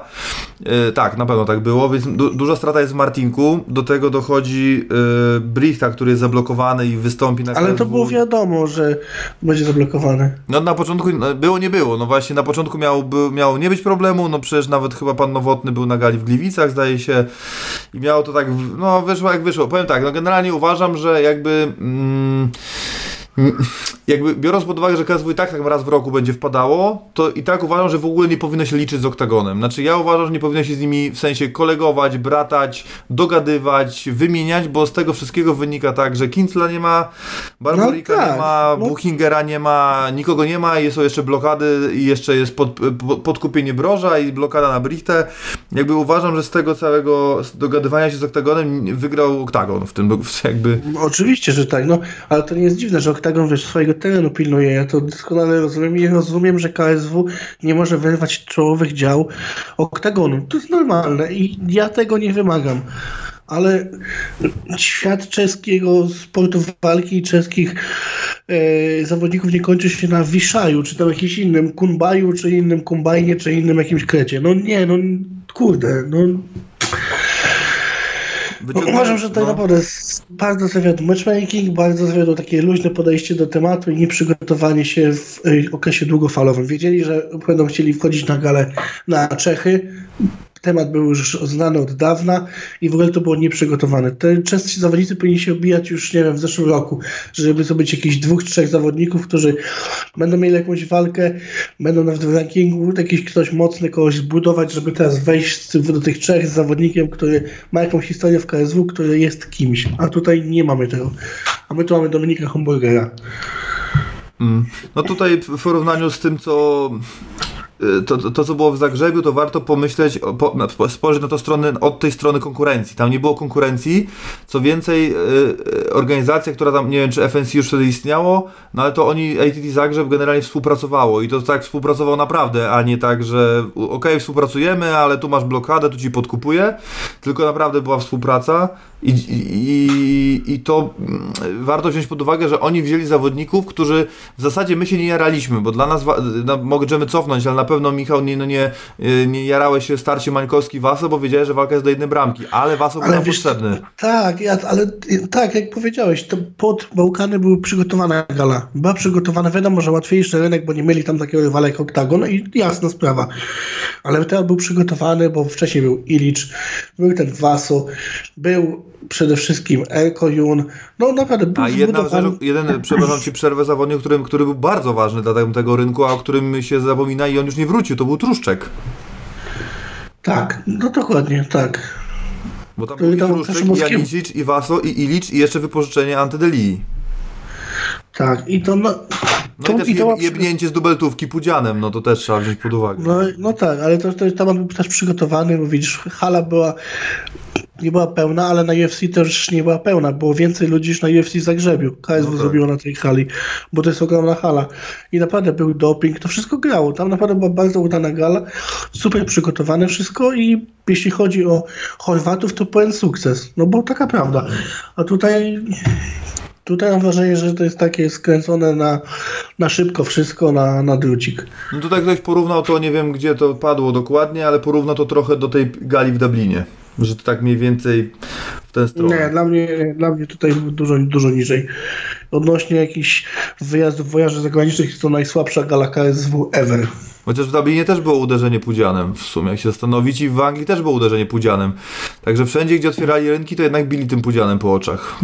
E, Tak, na pewno tak było, więc du duża strata jest w Martinku. Do tego dochodzi Brichta, który jest zablokowany i wystąpi na Ale to było wiadomo, że będzie zablokowany. No na początku no, było, nie było. No właśnie na początku miał, by, miało nie być problemu, no przecież nawet chyba pan Nowotny był na gali w Gliwicach, zdaje się. I miało to tak, no wyszło jak wyszło. Powiem tak, no generalnie uważam, że jakby... Mm, jakby biorąc pod uwagę, że KSW i tak tak raz w roku będzie wpadało, to i tak uważam, że w ogóle nie powinno się liczyć z oktagonem. Znaczy ja uważam, że nie powinno się z nimi w sensie kolegować, bratać, dogadywać, wymieniać, bo z tego wszystkiego wynika tak, że Kincla nie ma, Barbarika No tak, nie ma, no. Buchingera nie ma, nikogo nie ma i są jeszcze blokady i jeszcze jest pod, pod, podkupienie Broża i blokada na Brichtę. Jakby uważam, że z tego całego dogadywania się z oktagonem wygrał oktagon w tym jakby... Oczywiście, że tak, no, ale to nie jest dziwne, że Oktagon wiesz, swojego terenu pilnuje. Ja to doskonale rozumiem i rozumiem, że KSW nie może wyrwać czołowych dział Oktagonu. To jest normalne i ja tego nie wymagam. Ale świat czeskiego sportu walki i czeskich e, zawodników nie kończy się na Wiszaju, czy tam jakimś innym Kunbaju, czy innym Kumbajnie, czy innym jakimś krecie. No nie, no kurde, no wyciągnął- uważam, że to no. naprawdę jest bardzo zawiodł matchmaking, bardzo zawiodło takie luźne podejście do tematu i nieprzygotowanie się w y, okresie długofalowym. Wiedzieli, że będą chcieli wchodzić na galę na Czechy. Temat był już znany od dawna i w ogóle to było nieprzygotowane. Te części zawodnicy powinni się obijać już, nie wiem, w zeszłym roku, żeby zdobyć jakichś dwóch, trzech zawodników, którzy będą mieli jakąś walkę, będą nawet w rankingu, jakiś ktoś mocny, kogoś zbudować, żeby teraz wejść do tych trzech z zawodnikiem, który ma jakąś historię w KSW, który jest kimś, a tutaj nie mamy tego. A my tu mamy Dominika Hamburgera. Mm. No tutaj w porównaniu z tym, co to, to, to, co było w Zagrzebiu, to warto pomyśleć, po, na, spojrzeć na to strony, od tej strony konkurencji. Tam nie było konkurencji. Co więcej, y, y organizacja, która tam, nie wiem, czy FNC już wtedy istniało, no ale to oni, ATT Zagrzeb generalnie współpracowało i to tak współpracowało naprawdę, a nie tak, że okej, okay, współpracujemy, ale tu masz blokadę, tu ci podkupuję, tylko naprawdę była współpraca. I, i, I to mm, warto wziąć pod uwagę, że oni wzięli zawodników, którzy w zasadzie my się nie jaraliśmy, bo dla nas, no, możemy cofnąć, ale na pewno Michał nie, no nie, y, nie jarałeś się starcie Mańkowski-Waso, bo wiedziałeś, że walka jest do jednej bramki, ale Waso był nam potrzebny. Tak, ja, ale tak, jak powiedziałeś, to pod Bałkany były przygotowane gala. Była przygotowana, wiadomo, że łatwiejszy rynek, bo nie mieli tam takiego rywala jak Oktagon i jasna sprawa. Ale teraz był przygotowany, bo wcześniej był Ilicz, był ten Waso, był przede wszystkim Elko Jun. No naprawdę był A jedna rzecz, jeden, [CLEARS THROAT] przepraszam ci, przerwę zawodnik, który, który był bardzo ważny dla tego rynku, a o którym się zapomina i on już nie wrócił, to był Truszczek. Tak, no dokładnie, tak. Bo tam był i Truszczek, i Janicic, i Waso, i Ilicz, i jeszcze wypożyczenie Antydelii. Tak, i to no... No to, i też i to jebnięcie z dubeltówki pudzianem, no to też trzeba wziąć pod uwagę. No, no tak, ale to, to temat był też przygotowany, bo widzisz, hala była nie była pełna, ale na UFC też nie była pełna. Było więcej ludzi niż na UFC Zagrzebiu. KSW no tak. zrobiło na tej hali, bo to jest ogromna hala. I naprawdę był doping, to wszystko grało. Tam naprawdę była bardzo udana gala, super przygotowane wszystko i jeśli chodzi o Chorwatów, to pełen sukces. No bo taka prawda. A tutaj Tutaj mam wrażenie, że to jest takie skręcone na, na szybko wszystko, na, na drucik. No tutaj ktoś porównał to, nie wiem gdzie to padło dokładnie, ale porównał to trochę do tej gali w Dublinie. Że to tak mniej więcej w tę stronę. Nie, dla mnie, dla mnie tutaj dużo, dużo niżej. Odnośnie jakichś wyjazdów, wojaży zagranicznych jest to najsłabsza gala KSW ever. Chociaż w Dublinie też było uderzenie pudzianem w sumie, jak się zastanowić i w Anglii też było uderzenie pudzianem. Także wszędzie, gdzie otwierali rynki, to jednak bili tym pudzianem po oczach.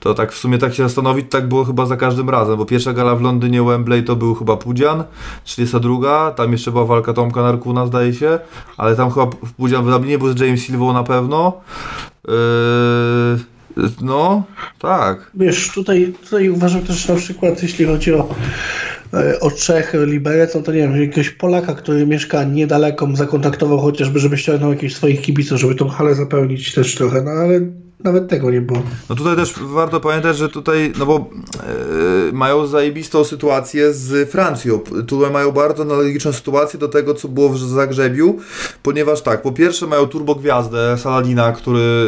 To tak w sumie tak się zastanowić, tak było chyba za każdym razem, bo pierwsza gala w Londynie Wembley to był chyba Pudzian, 32, tam jeszcze była walka Tomka Narkuna zdaje się, ale tam chyba Pudzian w Dublinie był z James Silvą na pewno. Yy, no, tak. Wiesz, tutaj, tutaj uważam też na przykład, jeśli chodzi o e, o Czech, Liberec, no to nie wiem, jakiegoś Polaka, który mieszka niedaleko, zakontaktował chociażby, żeby ściągnął jakichś swoich kibiców, żeby tą halę zapełnić też trochę, no ale nawet tego nie było. No tutaj też warto pamiętać, że tutaj, no bo yy, mają zajebistą sytuację z Francją. Tutaj mają bardzo analogiczną sytuację do tego, co było w Zagrzebiu, ponieważ tak, po pierwsze mają turbogwiazdę Saladina, który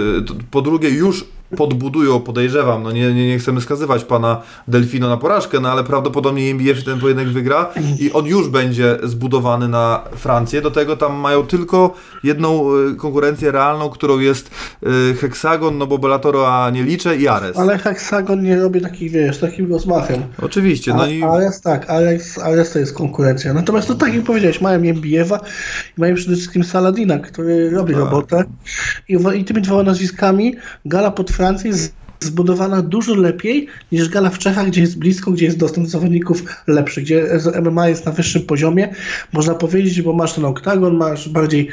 po drugie już podbudują, podejrzewam, no nie, nie, nie chcemy skazywać pana Delfino na porażkę, no ale prawdopodobnie MBF ten pojedynek wygra i on już będzie zbudowany na Francję. Do tego tam mają tylko jedną y, konkurencję realną, którą jest y, Hexagon, no bo Bellatoro a nie liczę i Ares. Ale Hexagon nie robi takich, wiesz, takim rozmachem. Oczywiście. No a, i... Ares tak, Ares, Ares to jest konkurencja. Natomiast to tak jak powiedziałeś, mają MBF-a i mają przede wszystkim Saladina, który robi tak. robotę i, i tymi dwoma nazwiskami Gala pod Francji jest zbudowana dużo lepiej niż gala w Czechach, gdzie jest blisko, gdzie jest dostęp do zawodników lepszy, gdzie MMA jest na wyższym poziomie, można powiedzieć, bo masz ten oktagon, masz bardziej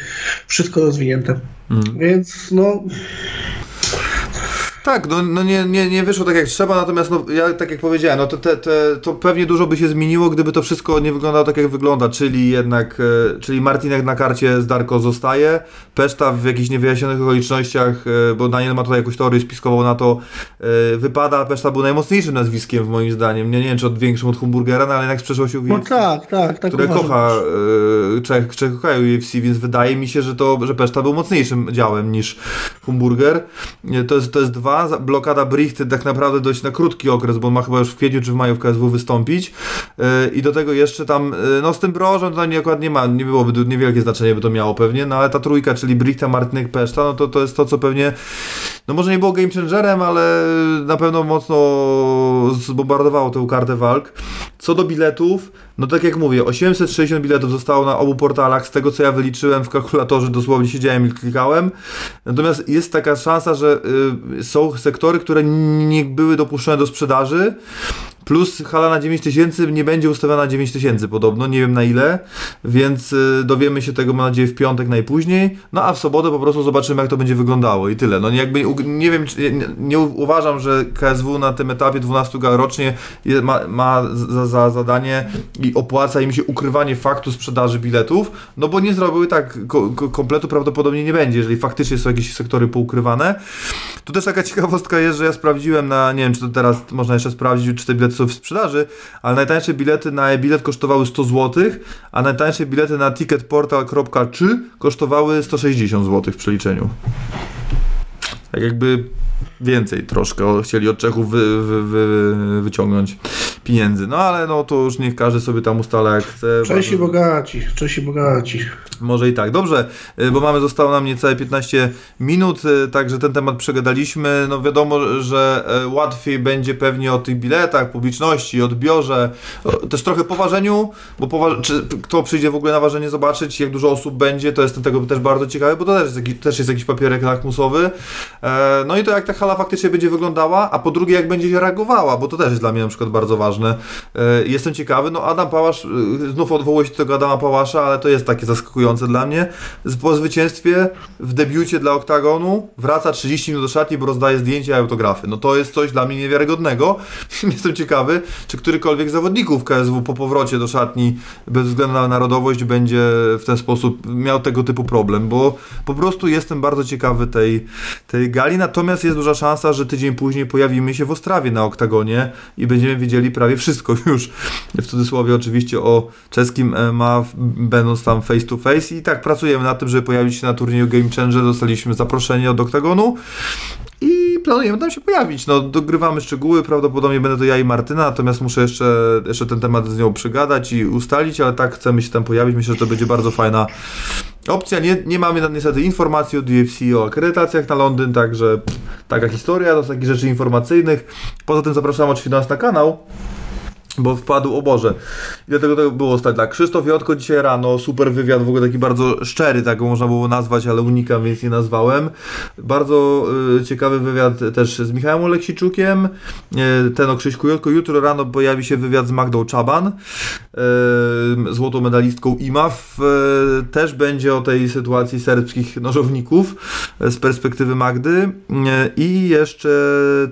wszystko rozwinięte. Mm. Więc no tak, no, no nie, nie, nie wyszło tak jak trzeba, natomiast no, ja tak jak powiedziałem, no to, te, te, to pewnie dużo by się zmieniło, gdyby to wszystko nie wyglądało tak jak wygląda, czyli jednak, e, czyli Martinek na karcie z Darko zostaje, Peszta w jakichś niewyjaśnionych okolicznościach, e, bo Daniel ma tutaj jakąś teorię spiskową na to, e, wypada, Peszta był najmocniejszym nazwiskiem moim zdaniem, nie, nie wiem czy od większym od Humburgera, no, ale jednak z przeszłości UFC, no tak, tak, tak które kocha, e, Czech, Czech kochają UFC, więc wydaje mi się, że to, że Peszta był mocniejszym działem niż Humburger, to jest, to jest dwa blokada Brichty tak naprawdę dość na krótki okres, bo ma chyba już w kwietniu czy w maju w KSW wystąpić. Yy, i do tego jeszcze tam, yy, no z tym brożem to nie, akurat nie ma, nie byłoby niewielkie znaczenie by to miało pewnie, no ale ta trójka, czyli Brichta, Martynek, Peszta, no to to jest to, co pewnie, no może nie było game changerem, ale na pewno mocno zbombardowało tę kartę walk, Co do biletów, no tak jak mówię, 860 biletów zostało na obu portalach, z tego co ja wyliczyłem w kalkulatorze, dosłownie siedziałem i klikałem. Natomiast jest taka szansa, że y, są sektory, które nie były dopuszczone do sprzedaży. Plus hala na 9000 nie będzie ustawiona na 9000 podobno, nie wiem na ile, więc y, dowiemy się tego mam nadzieję w piątek najpóźniej. No a w sobotę po prostu zobaczymy jak to będzie wyglądało i tyle. No jakby nie wiem, czy, nie, nie uważam, że KSW na tym etapie 12 gal rocznie ma, ma za, za zadanie i opłaca im się ukrywanie faktu sprzedaży biletów, no bo nie zrobiły tak ko, kompletu prawdopodobnie nie będzie, jeżeli faktycznie są jakieś sektory poukrywane. Tu też taka ciekawostka jest, że ja sprawdziłem na, nie wiem czy to teraz można jeszcze sprawdzić, czy te bilety są w sprzedaży, ale najtańsze bilety na e-bilet kosztowały 100 zł, a najtańsze bilety na ticketportal.czy kosztowały 160 zł w przeliczeniu. Tak jakby więcej troszkę chcieli od Czechów wy, wy, wy, wyciągnąć pieniędzy. No ale no to już niech każdy sobie tam ustala jak chce. Czesi Bardzo- bogaci, Czesi bogaci. może i tak. Dobrze, y, bo mamy, zostało nam niecałe 15 minut, y, także ten temat przegadaliśmy. No wiadomo, że e, łatwiej będzie pewnie o tych biletach, publiczności, odbiorze, też trochę poważeniu, bo powa- czy kto przyjdzie w ogóle na ważenie zobaczyć, jak dużo osób będzie, to jestem tego też bardzo ciekawy, bo to też jest, jakiś, też jest jakiś papierek lakmusowy. E, No i to jak ta hala faktycznie będzie wyglądała, a po drugie jak będzie się reagowała, bo to też jest dla mnie na przykład bardzo ważne. E, Jestem ciekawy, no Adam Pałasz, y, znów odwołuję się do tego Adama Pałasza, ale to jest takie zaskakujące dla mnie. Po zwycięstwie w debiucie dla Oktagonu wraca 30 minut do szatni, bo rozdaje zdjęcia i autografy. No to jest coś dla mnie niewiarygodnego. [LAUGHS] Jestem ciekawy, czy którykolwiek z zawodników KSW po powrocie do szatni, bez względu na narodowość, będzie w ten sposób miał tego typu problem, bo po prostu jestem bardzo ciekawy tej, tej gali, natomiast jest duża szansa, że tydzień później pojawimy się w Ostrawie na Oktagonie i będziemy wiedzieli prawie wszystko [LAUGHS] już, w cudzysłowie oczywiście o czeskim MMA, będąc tam face to face i tak pracujemy nad tym, żeby pojawić się na turnieju Game Changer, dostaliśmy zaproszenie od Oktagonu i planujemy tam się pojawić. No, dogrywamy szczegóły, prawdopodobnie będę to ja i Martyna, natomiast muszę jeszcze, jeszcze ten temat z nią przygadać i ustalić, ale tak chcemy się tam pojawić. Myślę, że to będzie bardzo fajna opcja. Nie, nie mamy niestety informacji od UFC o akredytacjach na Londyn, także taka historia, to z takich rzeczy informacyjnych. Poza tym zapraszam oczywiście nas na kanał. Bo wpadł, o Boże. I dlatego to było stać tak. Krzysztof Jotko dzisiaj rano, super wywiad, w ogóle taki bardzo szczery, tak go można było nazwać, ale unikam, więc nie nazwałem. Bardzo y, ciekawy wywiad też z Michałem Oleksiczukiem, y, ten o Krzyśku Jotko. Jutro rano pojawi się wywiad z Magdą Czaban, y, złotą medalistką IMAF. Y, też będzie o tej sytuacji serbskich nożowników y, z perspektywy Magdy. I jeszcze,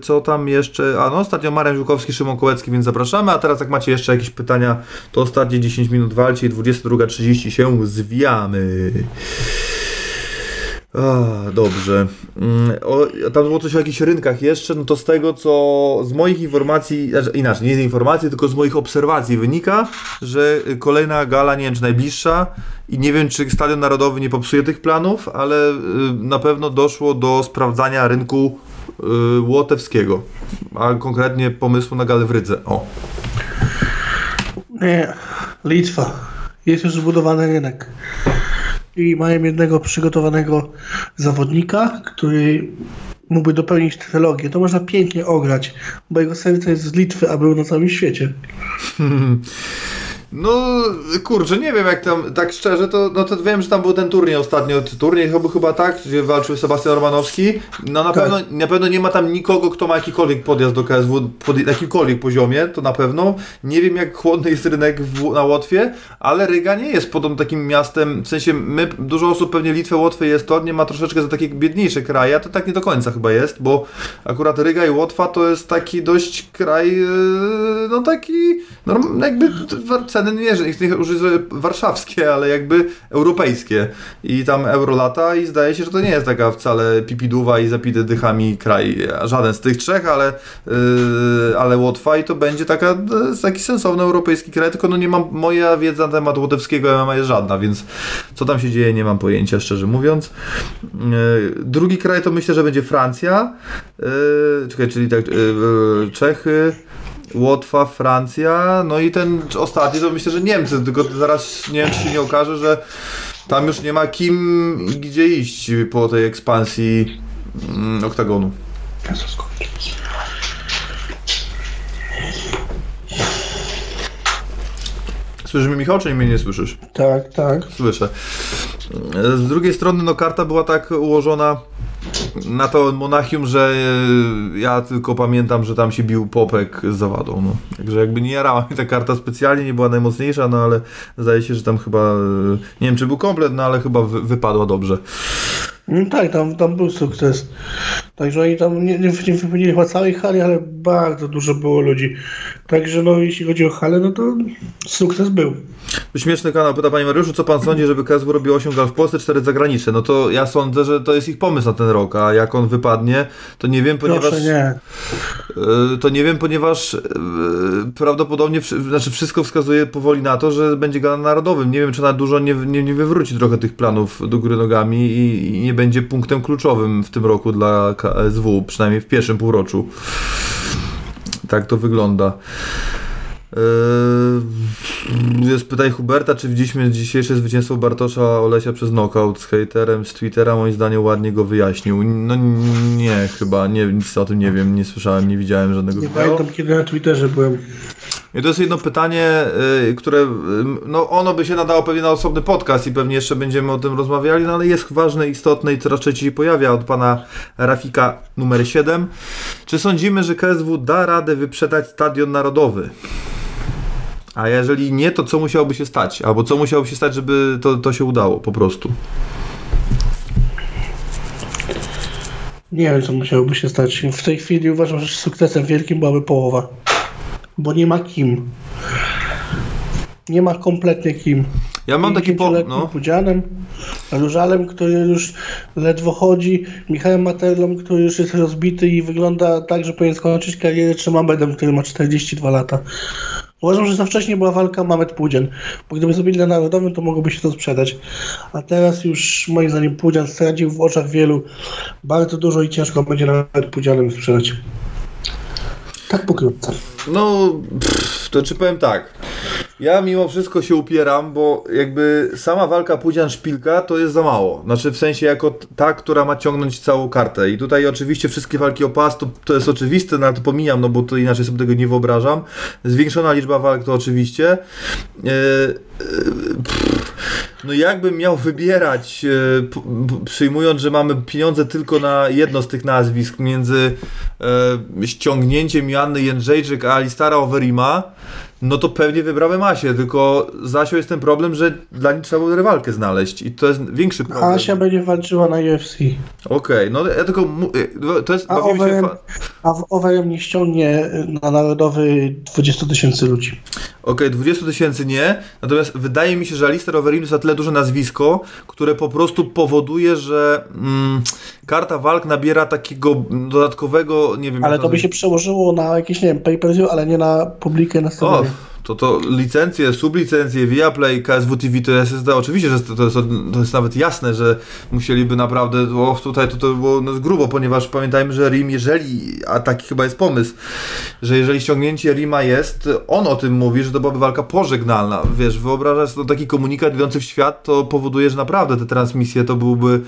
co tam jeszcze? A no, ostatnio Marian Żukowski, Szymon Kołecki, więc zapraszamy. A teraz jak macie jeszcze jakieś pytania, to ostatnie 10 minut walczy i 22.30 się zwijamy. A, dobrze. Mm, O, tam było coś o jakichś rynkach jeszcze, no to z tego, co z moich informacji, znaczy inaczej, nie z informacji, tylko z moich obserwacji wynika, że kolejna gala, nie wiem czy najbliższa i nie wiem czy Stadion Narodowy nie popsuje tych planów, ale y, na pewno doszło do sprawdzania rynku y, łotewskiego, a konkretnie pomysłu na galę w Rydze. O. Nie, Litwa. Jest już zbudowany rynek. I mają jednego przygotowanego zawodnika, który mógłby dopełnić trylogię. To można pięknie ograć, bo jego serce jest z Litwy, a był na całym świecie. [LAUGHS] No, kurczę, nie wiem jak tam, tak szczerze, to, no to wiem, że tam był ten turniej ostatnio, turniej chyba, chyba tak, gdzie walczył Sebastian Romanowski. No na Tak. pewno, na pewno nie ma tam nikogo, kto ma jakikolwiek podjazd do KSW, pod jakimkolwiek poziomie, to na pewno. Nie wiem jak chłodny jest rynek w, na Łotwie, ale Ryga nie jest podobno takim miastem, w sensie my, dużo osób pewnie Litwę, Łotwę jest to, nie ma troszeczkę za takie biedniejsze kraje, a to tak nie do końca chyba jest, bo akurat Ryga i Łotwa to jest taki dość kraj, yy, no taki, norm, jakby nie, że nie że warszawskie, ale jakby europejskie. I tam euro lata i zdaje się, że to nie jest taka wcale pipiduwa i zapity dychami kraj, żaden z tych trzech, ale, yy, ale Łotwa i to będzie taka, yy, taki sensowny europejski kraj, tylko no nie mam, moja wiedza na temat łotewskiego MMA jest żadna, więc co tam się dzieje nie mam pojęcia, szczerze mówiąc. Yy, drugi kraj to myślę, że będzie Francja, yy, czekaj, czyli tak, yy, Czechy, Łotwa, Francja, no i ten ostatni to myślę, że Niemcy, tylko zaraz nie wiem, czy się nie okaże, że tam już nie ma kim i gdzie iść po tej ekspansji mm, oktagonu. Słyszysz mnie Michał, czy mnie nie słyszysz? Tak, tak. Słyszę. Z drugiej strony, no karta była tak ułożona na to Monachium, że e, ja tylko pamiętam, że tam się bił Popek z Zawadą. No. Także jakby nie jarała mnie ta karta specjalnie, nie była najmocniejsza, no ale zdaje się, że tam chyba, e, nie wiem czy był komplet, no ale chyba wy, wypadła dobrze. No tak, tam, tam był sukces. Także oni tam nie, nie, nie wypełnili chyba całej hali, ale bardzo dużo było ludzi. Także no jeśli chodzi o halę, no to sukces był. Śmieszny kanał pyta Panie Mariuszu, co Pan sądzi, żeby KSW robił 8 gal w Polsce, 4 zagraniczne? No to ja sądzę, że to jest ich pomysł na ten rok, a jak on wypadnie, to nie wiem, ponieważ... Proszę nie. E, To nie wiem, ponieważ e, prawdopodobnie, znaczy wszystko wskazuje powoli na to, że będzie gala na narodowym. Nie wiem, czy na dużo nie, nie, nie wywróci trochę tych planów do góry nogami i, i nie będzie punktem kluczowym w tym roku dla KSW, przynajmniej w pierwszym półroczu. Tak to wygląda. Yy, Jest pytanie Huberta, czy widzieliśmy dzisiejsze zwycięstwo Bartosza Olesia przez knockout z hejterem z Twittera, moim zdaniem ładnie go wyjaśnił. No nie, chyba, nie, nic o tym nie wiem, nie słyszałem, nie widziałem żadnego Nie wideo. pamiętam kiedy na Twitterze byłem. I to jest jedno pytanie, y, które, y, no ono by się nadało pewnie na osobny podcast i pewnie jeszcze będziemy o tym rozmawiali, no ale jest ważne, istotne i coraz częściej pojawia od pana Rafika numer 7. Czy sądzimy, że KSW da radę wyprzedać stadion narodowy? A jeżeli nie, to co musiałoby się stać? Albo co musiałoby się stać, żeby to, to się udało po prostu? Nie wiem, co musiałoby się stać. W tej chwili uważam, że sukcesem wielkim byłaby połowa. Bo nie ma kim. Nie ma kompletnie kim. Ja mam taki po... No. Pudzianem, Różalem, który już ledwo chodzi, Michałem Materlą, który już jest rozbity i wygląda tak, że powinien skończyć karierę, czy Mamedem, który ma 42 lata. Uważam, że za wcześnie była walka Mamet Pudzian, bo gdyby zrobili na narodowym, to mogłoby się to sprzedać. A teraz już moim zdaniem Pudzian stracił w oczach wielu bardzo dużo i ciężko będzie nawet Pudzianem sprzedać. Tak pokrótce. No, pff, to czy powiem tak. Ja mimo wszystko się upieram, bo jakby sama walka Pudzian-Szpilka to jest za mało. Znaczy w sensie jako ta, która ma ciągnąć całą kartę. I tutaj oczywiście wszystkie walki o pas to, to jest oczywiste, no ale to pomijam, no bo to inaczej sobie tego nie wyobrażam. Zwiększona liczba walk to oczywiście. E, pff, no jakbym miał wybierać, e, przyjmując, że mamy pieniądze tylko na jedno z tych nazwisk między e, ściągnięciem Joanny Jędrzejczyk a Alistara Overima, no to pewnie wybrałem Asię, tylko Zasio jest ten problem, że dla niej trzeba było rywalkę znaleźć i to jest większy problem. Asia będzie walczyła na UFC, Okej, no ja tylko, e, to jest, a się Overem, a w Overem nie ściągnie na narodowy 20 tysięcy ludzi. Okej, 20 tysięcy nie, natomiast wydaje mi się, że Alistair Overeem jest na tyle duże nazwisko, które po prostu powoduje, że mm, karta walk nabiera takiego dodatkowego, nie wiem... Ale to by się przełożyło na jakieś, nie wiem, pay-per-view, ale nie na publikę na stadionie. To to licencje, sublicencje, Viaplay, KSW TV to SSD, oczywiście, że to jest, to jest nawet jasne, że musieliby naprawdę, o tutaj to, to było no, grubo, ponieważ pamiętajmy, że RIM, jeżeli, a taki chyba jest pomysł, że jeżeli ściągnięcie RIMa jest, on o tym mówi, że to byłaby walka pożegnalna, wiesz, wyobrażasz sobie taki komunikat idący w świat, to powoduje, że naprawdę te transmisje to byłby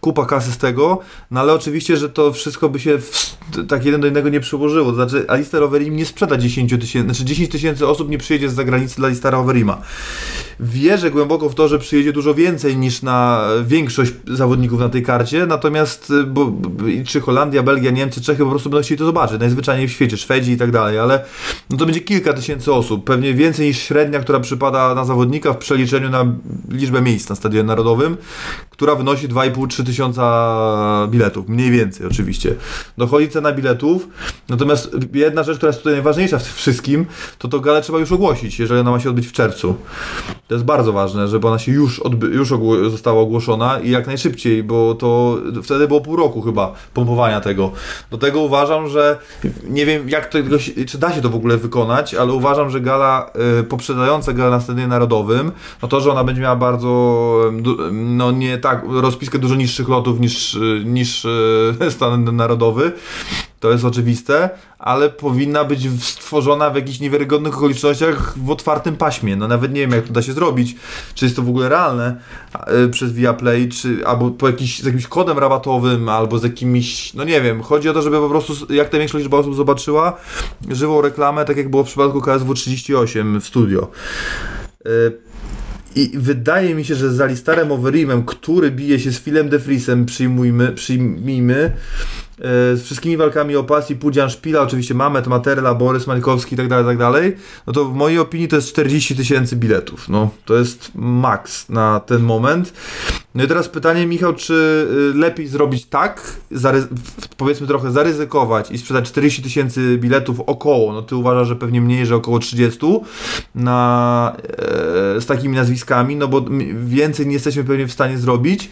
kupa kasy z tego, no ale oczywiście, że to wszystko by się w, tak jeden do innego nie przyłożyło. To znaczy, Alistair Overeem nie sprzeda 10 tysięcy, znaczy 10 tysięcy osób nie przyjedzie z zagranicy dla Alistara Overeema. Wierzę głęboko w to, że przyjedzie dużo więcej niż na większość zawodników na tej karcie, natomiast bo, bo, czy Holandia, Belgia, Niemcy, Czechy po prostu będą chcieli to zobaczyć, najzwyczajniej w świecie, Szwedzi i tak dalej, ale no to będzie kilka tysięcy osób, pewnie więcej niż średnia, która przypada na zawodnika w przeliczeniu na liczbę miejsc na Stadionie Narodowym, która wynosi 2,5-3 tysiąca biletów, mniej więcej oczywiście. Dochodzi cena biletów, natomiast jedna rzecz, która jest tutaj najważniejsza w tym wszystkim, to to galę trzeba już ogłosić, jeżeli ona ma się odbyć w czerwcu. To jest bardzo ważne, żeby ona się już, odby- już ogło- została ogłoszona i jak najszybciej, bo to wtedy było pół roku chyba pompowania tego. Do tego uważam, że nie wiem jak się- czy da się to w ogóle wykonać, ale uważam, że gala y, poprzedzająca galę na Stadionie Narodowym, no to, że ona będzie miała bardzo, no nie tak, rozpiskę dużo niższych lotów niż, y, niż [LAUGHS] y, Stadion Narodowy, to jest oczywiste, ale powinna być stworzona w jakichś niewiarygodnych okolicznościach w otwartym paśmie. No nawet nie wiem, jak to da się zrobić. Czy jest to w ogóle realne a, y, przez Viaplay, czy albo po jakiś, z jakimś kodem rabatowym, albo z jakimiś, no nie wiem. Chodzi o to, żeby po prostu jak największa liczba osób zobaczyła żywą reklamę, tak jak było w przypadku KSW 38 w studio. I wydaje mi się, że z Alistarem Overeemem, który bije się z Filem De Vriesem, przyjmujmy, przyjmijmy, z wszystkimi walkami o pasji, Pudzian Szpila, oczywiście Mamet, Materla, Borys Mańkowski i tak tak dalej, no to w mojej opinii to jest 40 tysięcy biletów. No, to jest maks na ten moment. No i teraz pytanie, Michał, czy y, lepiej zrobić tak, powiedzmy trochę zaryzykować i sprzedać 40 tysięcy biletów około, no ty uważasz, że pewnie mniej, że około 30 na, e, z takimi nazwiskami, no bo więcej nie jesteśmy pewnie w stanie zrobić,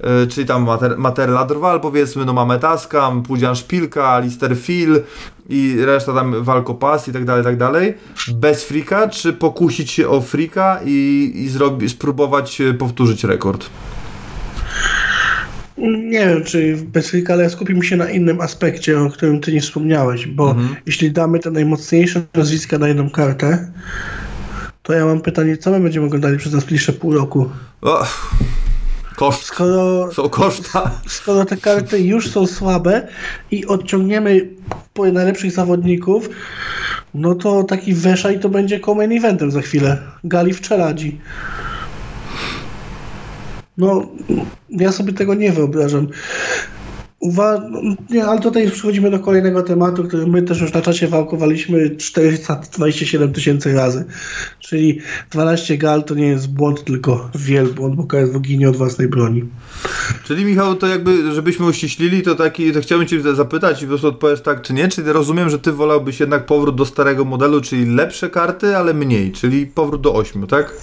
e, czyli tam Mater, Materla Drwal powiedzmy, no Mametaska, tam Pudzian Szpilka, Lister Phil i reszta tam Walkopas i tak dalej, tak dalej. Bez frika, czy pokusić się o frika i, i zrobi, spróbować e, powtórzyć rekord? Nie wiem, czy bez frika, ale skupimy się na innym aspekcie, o którym ty nie wspomniałeś, bo mhm. jeśli damy te najmocniejsze nazwiska na jedną kartę, to ja mam pytanie, co my będziemy oglądali przez najbliższe pół roku? Koszt. Skoro, są koszta. Skoro te karty już są słabe i odciągniemy po najlepszych zawodników, no to taki Weszaj to będzie main eventem za chwilę. Gali w czeladzi. No, ja sobie tego nie wyobrażam. Uwa nie, ale tutaj przechodzimy do kolejnego tematu, który my też już na czasie wałkowaliśmy 427 tysięcy razy. Czyli 12 gal to nie jest błąd, tylko wielbłąd, bo KSW ginie od własnej broni. Czyli Michał, to jakby, żebyśmy uściślili, to taki, to chciałbym Cię zapytać i po prostu odpowiesz tak czy nie, czyli rozumiem, że Ty wolałbyś jednak powrót do starego modelu, czyli lepsze karty, ale mniej, czyli powrót do 8, tak?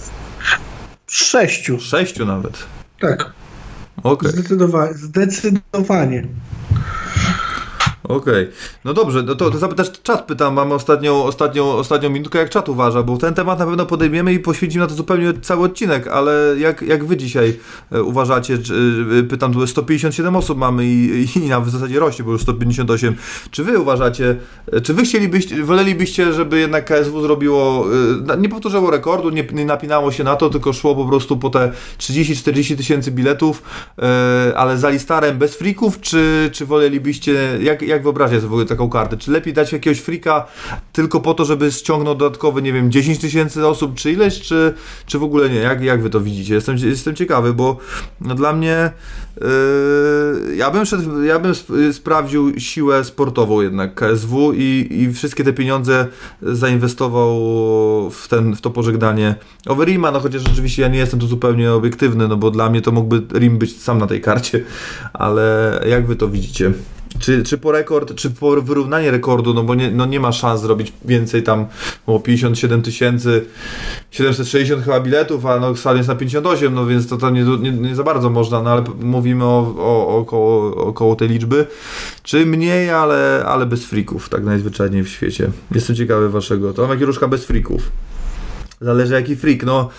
Sześciu. Sześciu nawet. Tak. Okay. Zdecydowanie. Zdecydowanie. Okej. Okay. No dobrze, no to, to zapytasz czat pytam, mamy ostatnią, ostatnią, ostatnią minutkę, jak czat uważa, bo ten temat na pewno podejmiemy i poświęcimy na to zupełnie cały odcinek, ale jak, jak wy dzisiaj e, uważacie, czy, e, pytam, tu 157 osób mamy i, i na w zasadzie rośnie, bo już 158. Czy wy uważacie, e, czy wy chcielibyście, wolelibyście, żeby jednak KSW zrobiło, nie powtórzyło rekordu, nie, nie napinało się na to, tylko szło po prostu po te 30-40 tysięcy biletów, ale za listarem bez frików, czy, czy wolelibyście, jak, jak jak wyobrażacie sobie w ogóle taką kartę? Czy lepiej dać jakiegoś frika tylko po to, żeby ściągnął dodatkowe, nie wiem, 10 tysięcy osób, czy ileś, czy, czy w ogóle nie? Jak, jak wy to widzicie? Jestem, jestem ciekawy, bo no, dla mnie yy, ja bym szedł, ja bym sp sprawdził siłę sportową jednak KSW i, i wszystkie te pieniądze zainwestował w, ten, w to pożegnanie Overima, no chociaż rzeczywiście ja nie jestem tu zupełnie obiektywny, no bo dla mnie to mógłby Rim być sam na tej karcie, ale jak wy to widzicie? Czy, czy po rekord, czy po wyrównanie rekordu, no bo nie, no nie ma szans zrobić więcej tam, bo 57 tysięcy, 760 chyba biletów, a no stadion jest na 58, no więc to tam nie, nie, nie, za bardzo można, no ale mówimy o, o, około, około tej liczby. Czy mniej, ale, ale bez frików, tak najzwyczajniej w świecie. Jestem ciekawy waszego. To mam różka bez frików. Zależy jaki freak, no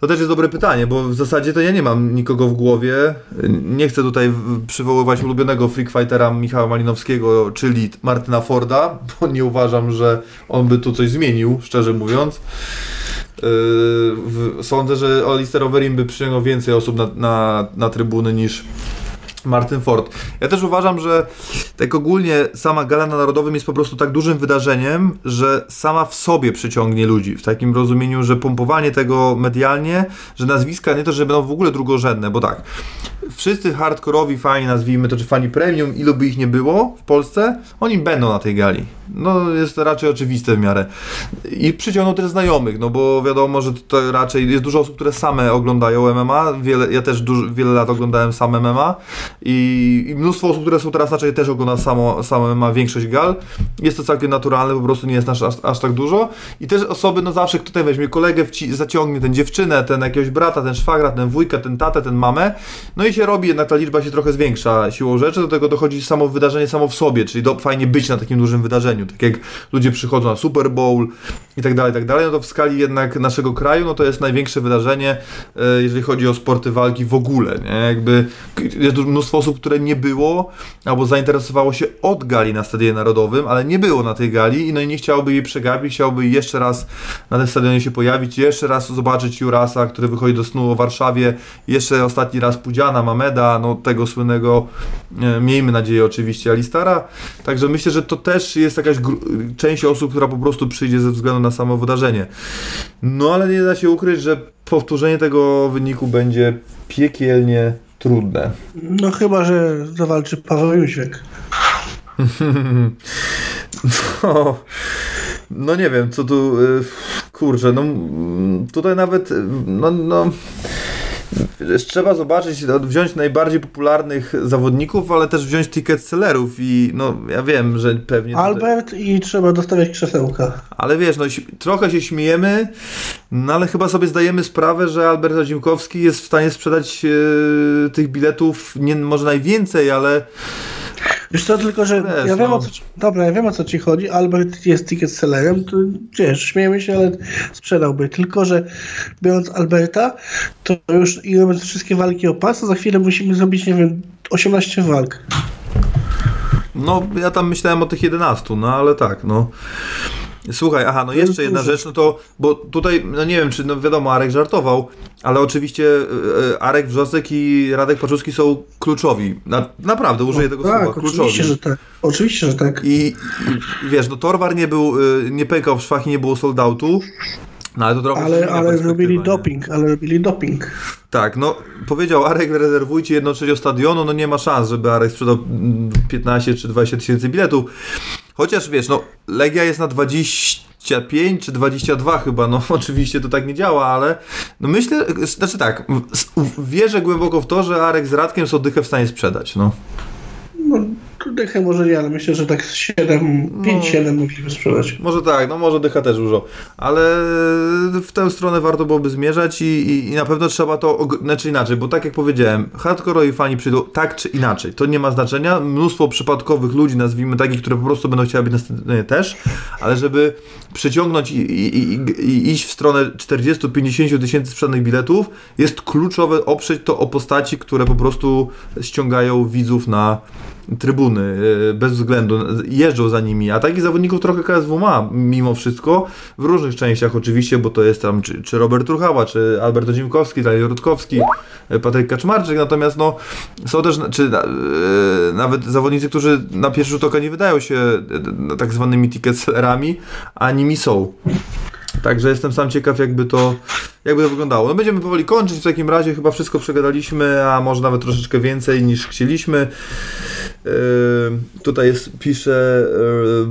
to też jest dobre pytanie, bo w zasadzie to ja nie mam nikogo w głowie. Nie chcę tutaj przywoływać ulubionego freak fightera Michała Malinowskiego, czyli Martyna Forda, [LAUGHS] bo nie uważam, że on by tu coś zmienił, szczerze mówiąc. Yy, sądzę, że Alistair Overeem by przyciągnął więcej osób na, na, na trybuny niż Martin Ford. Ja też uważam, że tak ogólnie sama gala na Narodowym jest po prostu tak dużym wydarzeniem, że sama w sobie przyciągnie ludzi. W takim rozumieniu, że pompowanie tego medialnie, że nazwiska nie to, że będą w ogóle drugorzędne, bo tak, wszyscy hardkorowi fani, nazwijmy to, czy fani premium, ilu by ich nie było w Polsce, oni będą na tej gali. No, jest to raczej oczywiste w miarę. I przyciągną też znajomych, no bo wiadomo, że to raczej jest dużo osób, które same oglądają MMA. Wiele, ja też dużo, wiele lat oglądałem sam MMA i, i mnóstwo osób, które są teraz raczej też ogląda samo, samo MMA, większość gal. Jest to całkiem naturalne, po prostu nie jest aż, aż tak dużo. I też osoby, no zawsze tutaj weźmie kolegę, wci, zaciągnie ten dziewczynę, ten jakiegoś brata, ten szwagra, ten wujka, ten tatę, ten mamę. No i się robi, jednak ta liczba się trochę zwiększa siłą rzeczy. Do tego dochodzi samo wydarzenie samo w sobie, czyli do, fajnie być na takim dużym wydarzeniu. Tak jak ludzie przychodzą na Super Bowl i tak dalej, i tak dalej. No to w skali jednak naszego kraju, no to jest największe wydarzenie, e, jeżeli chodzi o sporty walki w ogóle. Nie? Jakby jest mnóstwo osób, które nie było albo zainteresowało się od gali na Stadionie Narodowym, ale nie było na tej gali i no i nie chciałoby jej przegapić, chciałoby jeszcze raz na tym stadionie się pojawić, jeszcze raz zobaczyć Jurasa, który wychodzi do snu o Warszawie, jeszcze ostatni raz Pudziana, Mameda, no tego słynnego, e, miejmy nadzieję oczywiście, Alistara. Także myślę, że to też jest jakaś część osób, która po prostu przyjdzie ze względu na samo wydarzenie. No ale nie da się ukryć, że powtórzenie tego wyniku będzie piekielnie trudne. No chyba, że zawalczy Paweł Jóźwiek. [LAUGHS] No, no nie wiem, co tu, y, kurczę, no tutaj nawet, y, no, no trzeba zobaczyć, no, wziąć najbardziej popularnych zawodników, ale też wziąć ticket sellerów i no ja wiem, że pewnie... tutaj- Albert i trzeba dostawiać krzesełka. Ale wiesz, no trochę się śmiejemy, no ale chyba sobie zdajemy sprawę, że Albert Radzimkowski jest w stanie sprzedać e, tych biletów nie może najwięcej, ale Wiesz co, tylko że Wiesz, ja wiem no. o co, ci- dobra, ja wiem o co ci chodzi, Albert jest ticket sellerem, to wiesz, śmiejemy się, ale sprzedałby, tylko że biorąc Alberta, to już i robiąc wszystkie walki o pas, to za chwilę musimy zrobić, nie wiem, 18 walk. no ja tam myślałem o tych 11, no ale tak, no. Słuchaj, aha, no jeszcze jedna rzecz, no to, bo tutaj, no nie wiem, czy, no wiadomo, Arek żartował, ale oczywiście e, Arek Wrzosek i Radek Paczuski są kluczowi. Na, naprawdę, użyję tego tak, słowa, kluczowi. oczywiście, że tak. Oczywiście, że tak. I, i wiesz, no Torwar nie był, y, nie pękał w szwach i nie było sold outu. No ale to trochę Ale, ale nie? doping, ale robili doping. Tak, no powiedział Arek, rezerwujcie jedną trzecią stadionu, no nie ma szans, żeby Arek sprzedał mm, 15 czy 20 tysięcy biletów. Chociaż wiesz, no Legia jest na 25 czy 22 chyba, no [LAUGHS] oczywiście to tak nie działa, ale no myślę, znaczy tak, wierzę głęboko w to, że Arek z Radkiem są dychę w stanie sprzedać, no. No, dychę może nie, ale myślę, że tak z 7, No. 5-7 mogliby sprzedać. Może tak, no może dycha też dużo, ale w tę stronę warto byłoby zmierzać i, i, i na pewno trzeba to, og- znaczy inaczej, bo tak jak powiedziałem, hardcore fani przyjdą tak czy inaczej, to nie ma znaczenia, mnóstwo przypadkowych ludzi, nazwijmy takich, które po prostu będą chciały być na też, ale żeby przyciągnąć i, i, i, i iść w stronę 40-50 tysięcy sprzedanych biletów, jest kluczowe oprzeć to o postaci, które po prostu ściągają widzów na trybuny, e, bez względu, jeżdżą za nimi, a takich zawodników trochę KSW ma, mimo wszystko, w różnych częściach oczywiście, bo to jest tam czy, czy Robert Truchała, czy Albert Odzimkowski, Daniel Rutkowski, e, Patryk Kaczmarczyk, natomiast no, są też, czy e, nawet zawodnicy, którzy na pierwszy rzut oka nie wydają się tak zwanymi ticket sellerami, a nimi są. Także jestem sam ciekaw, jakby to, jakby to wyglądało. No będziemy powoli kończyć, w takim razie chyba wszystko przegadaliśmy, a może nawet troszeczkę więcej niż chcieliśmy. Yy, tutaj jest, pisze, yy,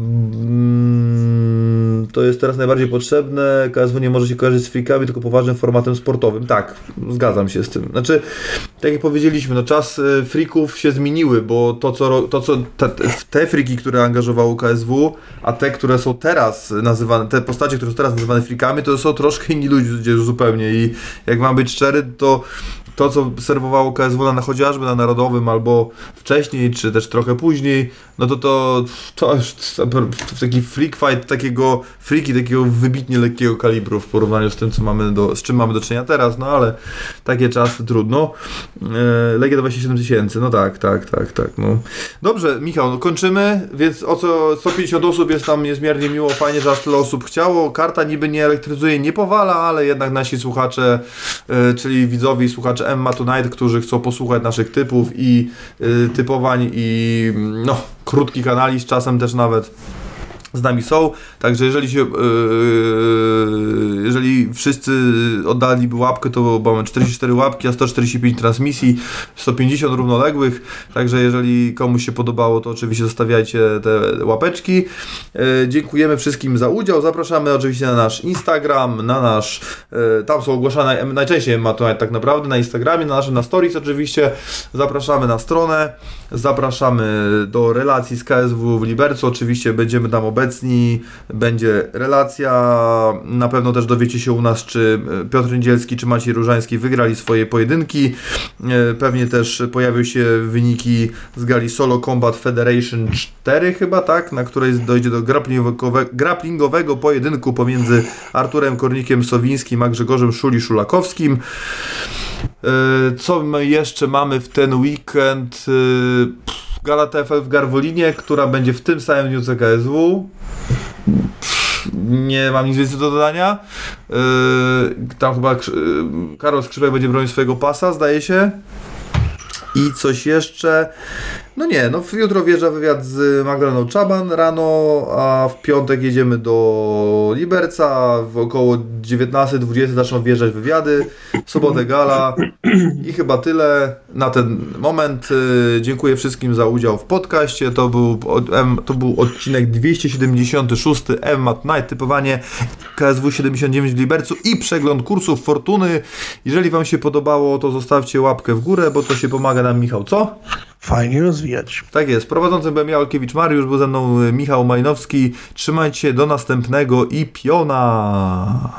to jest teraz najbardziej potrzebne, KSW nie może się kojarzyć z freakami, tylko poważnym formatem sportowym. Tak, zgadzam się z tym. Znaczy, tak jak powiedzieliśmy, no czas y, freaków się zmieniły, bo to co, to, co te, te freaki, które angażowało KSW, a te, które są teraz nazywane, te postacie, które są teraz nazywane freakami, to są troszkę inni ludzie zupełnie i jak mam być szczery, to to, co serwowało KSW na chociażby na Narodowym albo wcześniej, czy też trochę później, no to to, to taki freak fight takiego, freaki takiego wybitnie lekkiego kalibru w porównaniu z tym, co mamy do, z czym mamy do czynienia teraz, no ale takie czasy trudno. E, Legia 27 tysięcy, no tak, tak, tak, tak, no. Dobrze, Michał, no kończymy, więc o co 150 osób jest nam niezmiernie miło, fajnie, że aż tyle osób chciało. Karta niby nie elektryzuje, nie powala, ale jednak nasi słuchacze, e, czyli widzowie i słuchacze Emma Tonight, którzy chcą posłuchać naszych typów i e, typowań i mm, no, krótkich analiz, czasem też nawet z nami są, także jeżeli się yy, jeżeli wszyscy oddaliby łapkę, to mamy 44 łapki, a 145 transmisji, 150 równoległych, także jeżeli komuś się podobało, to oczywiście zostawiajcie te łapeczki. Yy, dziękujemy wszystkim za udział, zapraszamy oczywiście na nasz Instagram, na nasz, yy, tam są ogłaszane najczęściej ma to tak naprawdę na Instagramie, na naszym, na stories oczywiście, zapraszamy na stronę, zapraszamy do relacji z KSW w Libercu, oczywiście będziemy tam obecni, będzie relacja, na pewno też dowiecie się u nas, czy Piotr Niedzielski, czy Maciej Różański wygrali swoje pojedynki, E, pewnie też pojawią się wyniki z gali Solo Combat Federation 4 chyba, tak, na której dojdzie do grapplingowe, grapplingowego pojedynku pomiędzy Arturem Kornikiem Sowińskim, a Grzegorzem Szuli-Szulakowskim. E, Co my jeszcze mamy w ten weekend? E, pff, Gala TFL w Garwolinie, która będzie w tym samym dniu co KSW. Pff, Nie mam nic więcej do dodania. E, Tam chyba Krzy- Karol Skrzypek będzie bronił swojego pasa, zdaje się. I coś jeszcze. No nie, no jutro wjeżdża wywiad z Magdaleną Czaban rano, a w piątek jedziemy do Liberca. W około 19-20 zaczną wjeżdżać wywiady. W sobotę gala. I chyba tyle na ten moment. Y, Dziękuję wszystkim za udział w podcaście. To był, to był odcinek 276 M at Night, typowanie KSW 79 w Libercu i przegląd kursów Fortuny. Jeżeli Wam się podobało, to zostawcie łapkę w górę, bo to się pomaga nam Michał, co? Fajnie rozwijać. Tak jest. Prowadzącym byłem ja, Olkiewicz Mariusz, był ze mną y, Michał Majnowski. Trzymajcie się, do następnego i piona!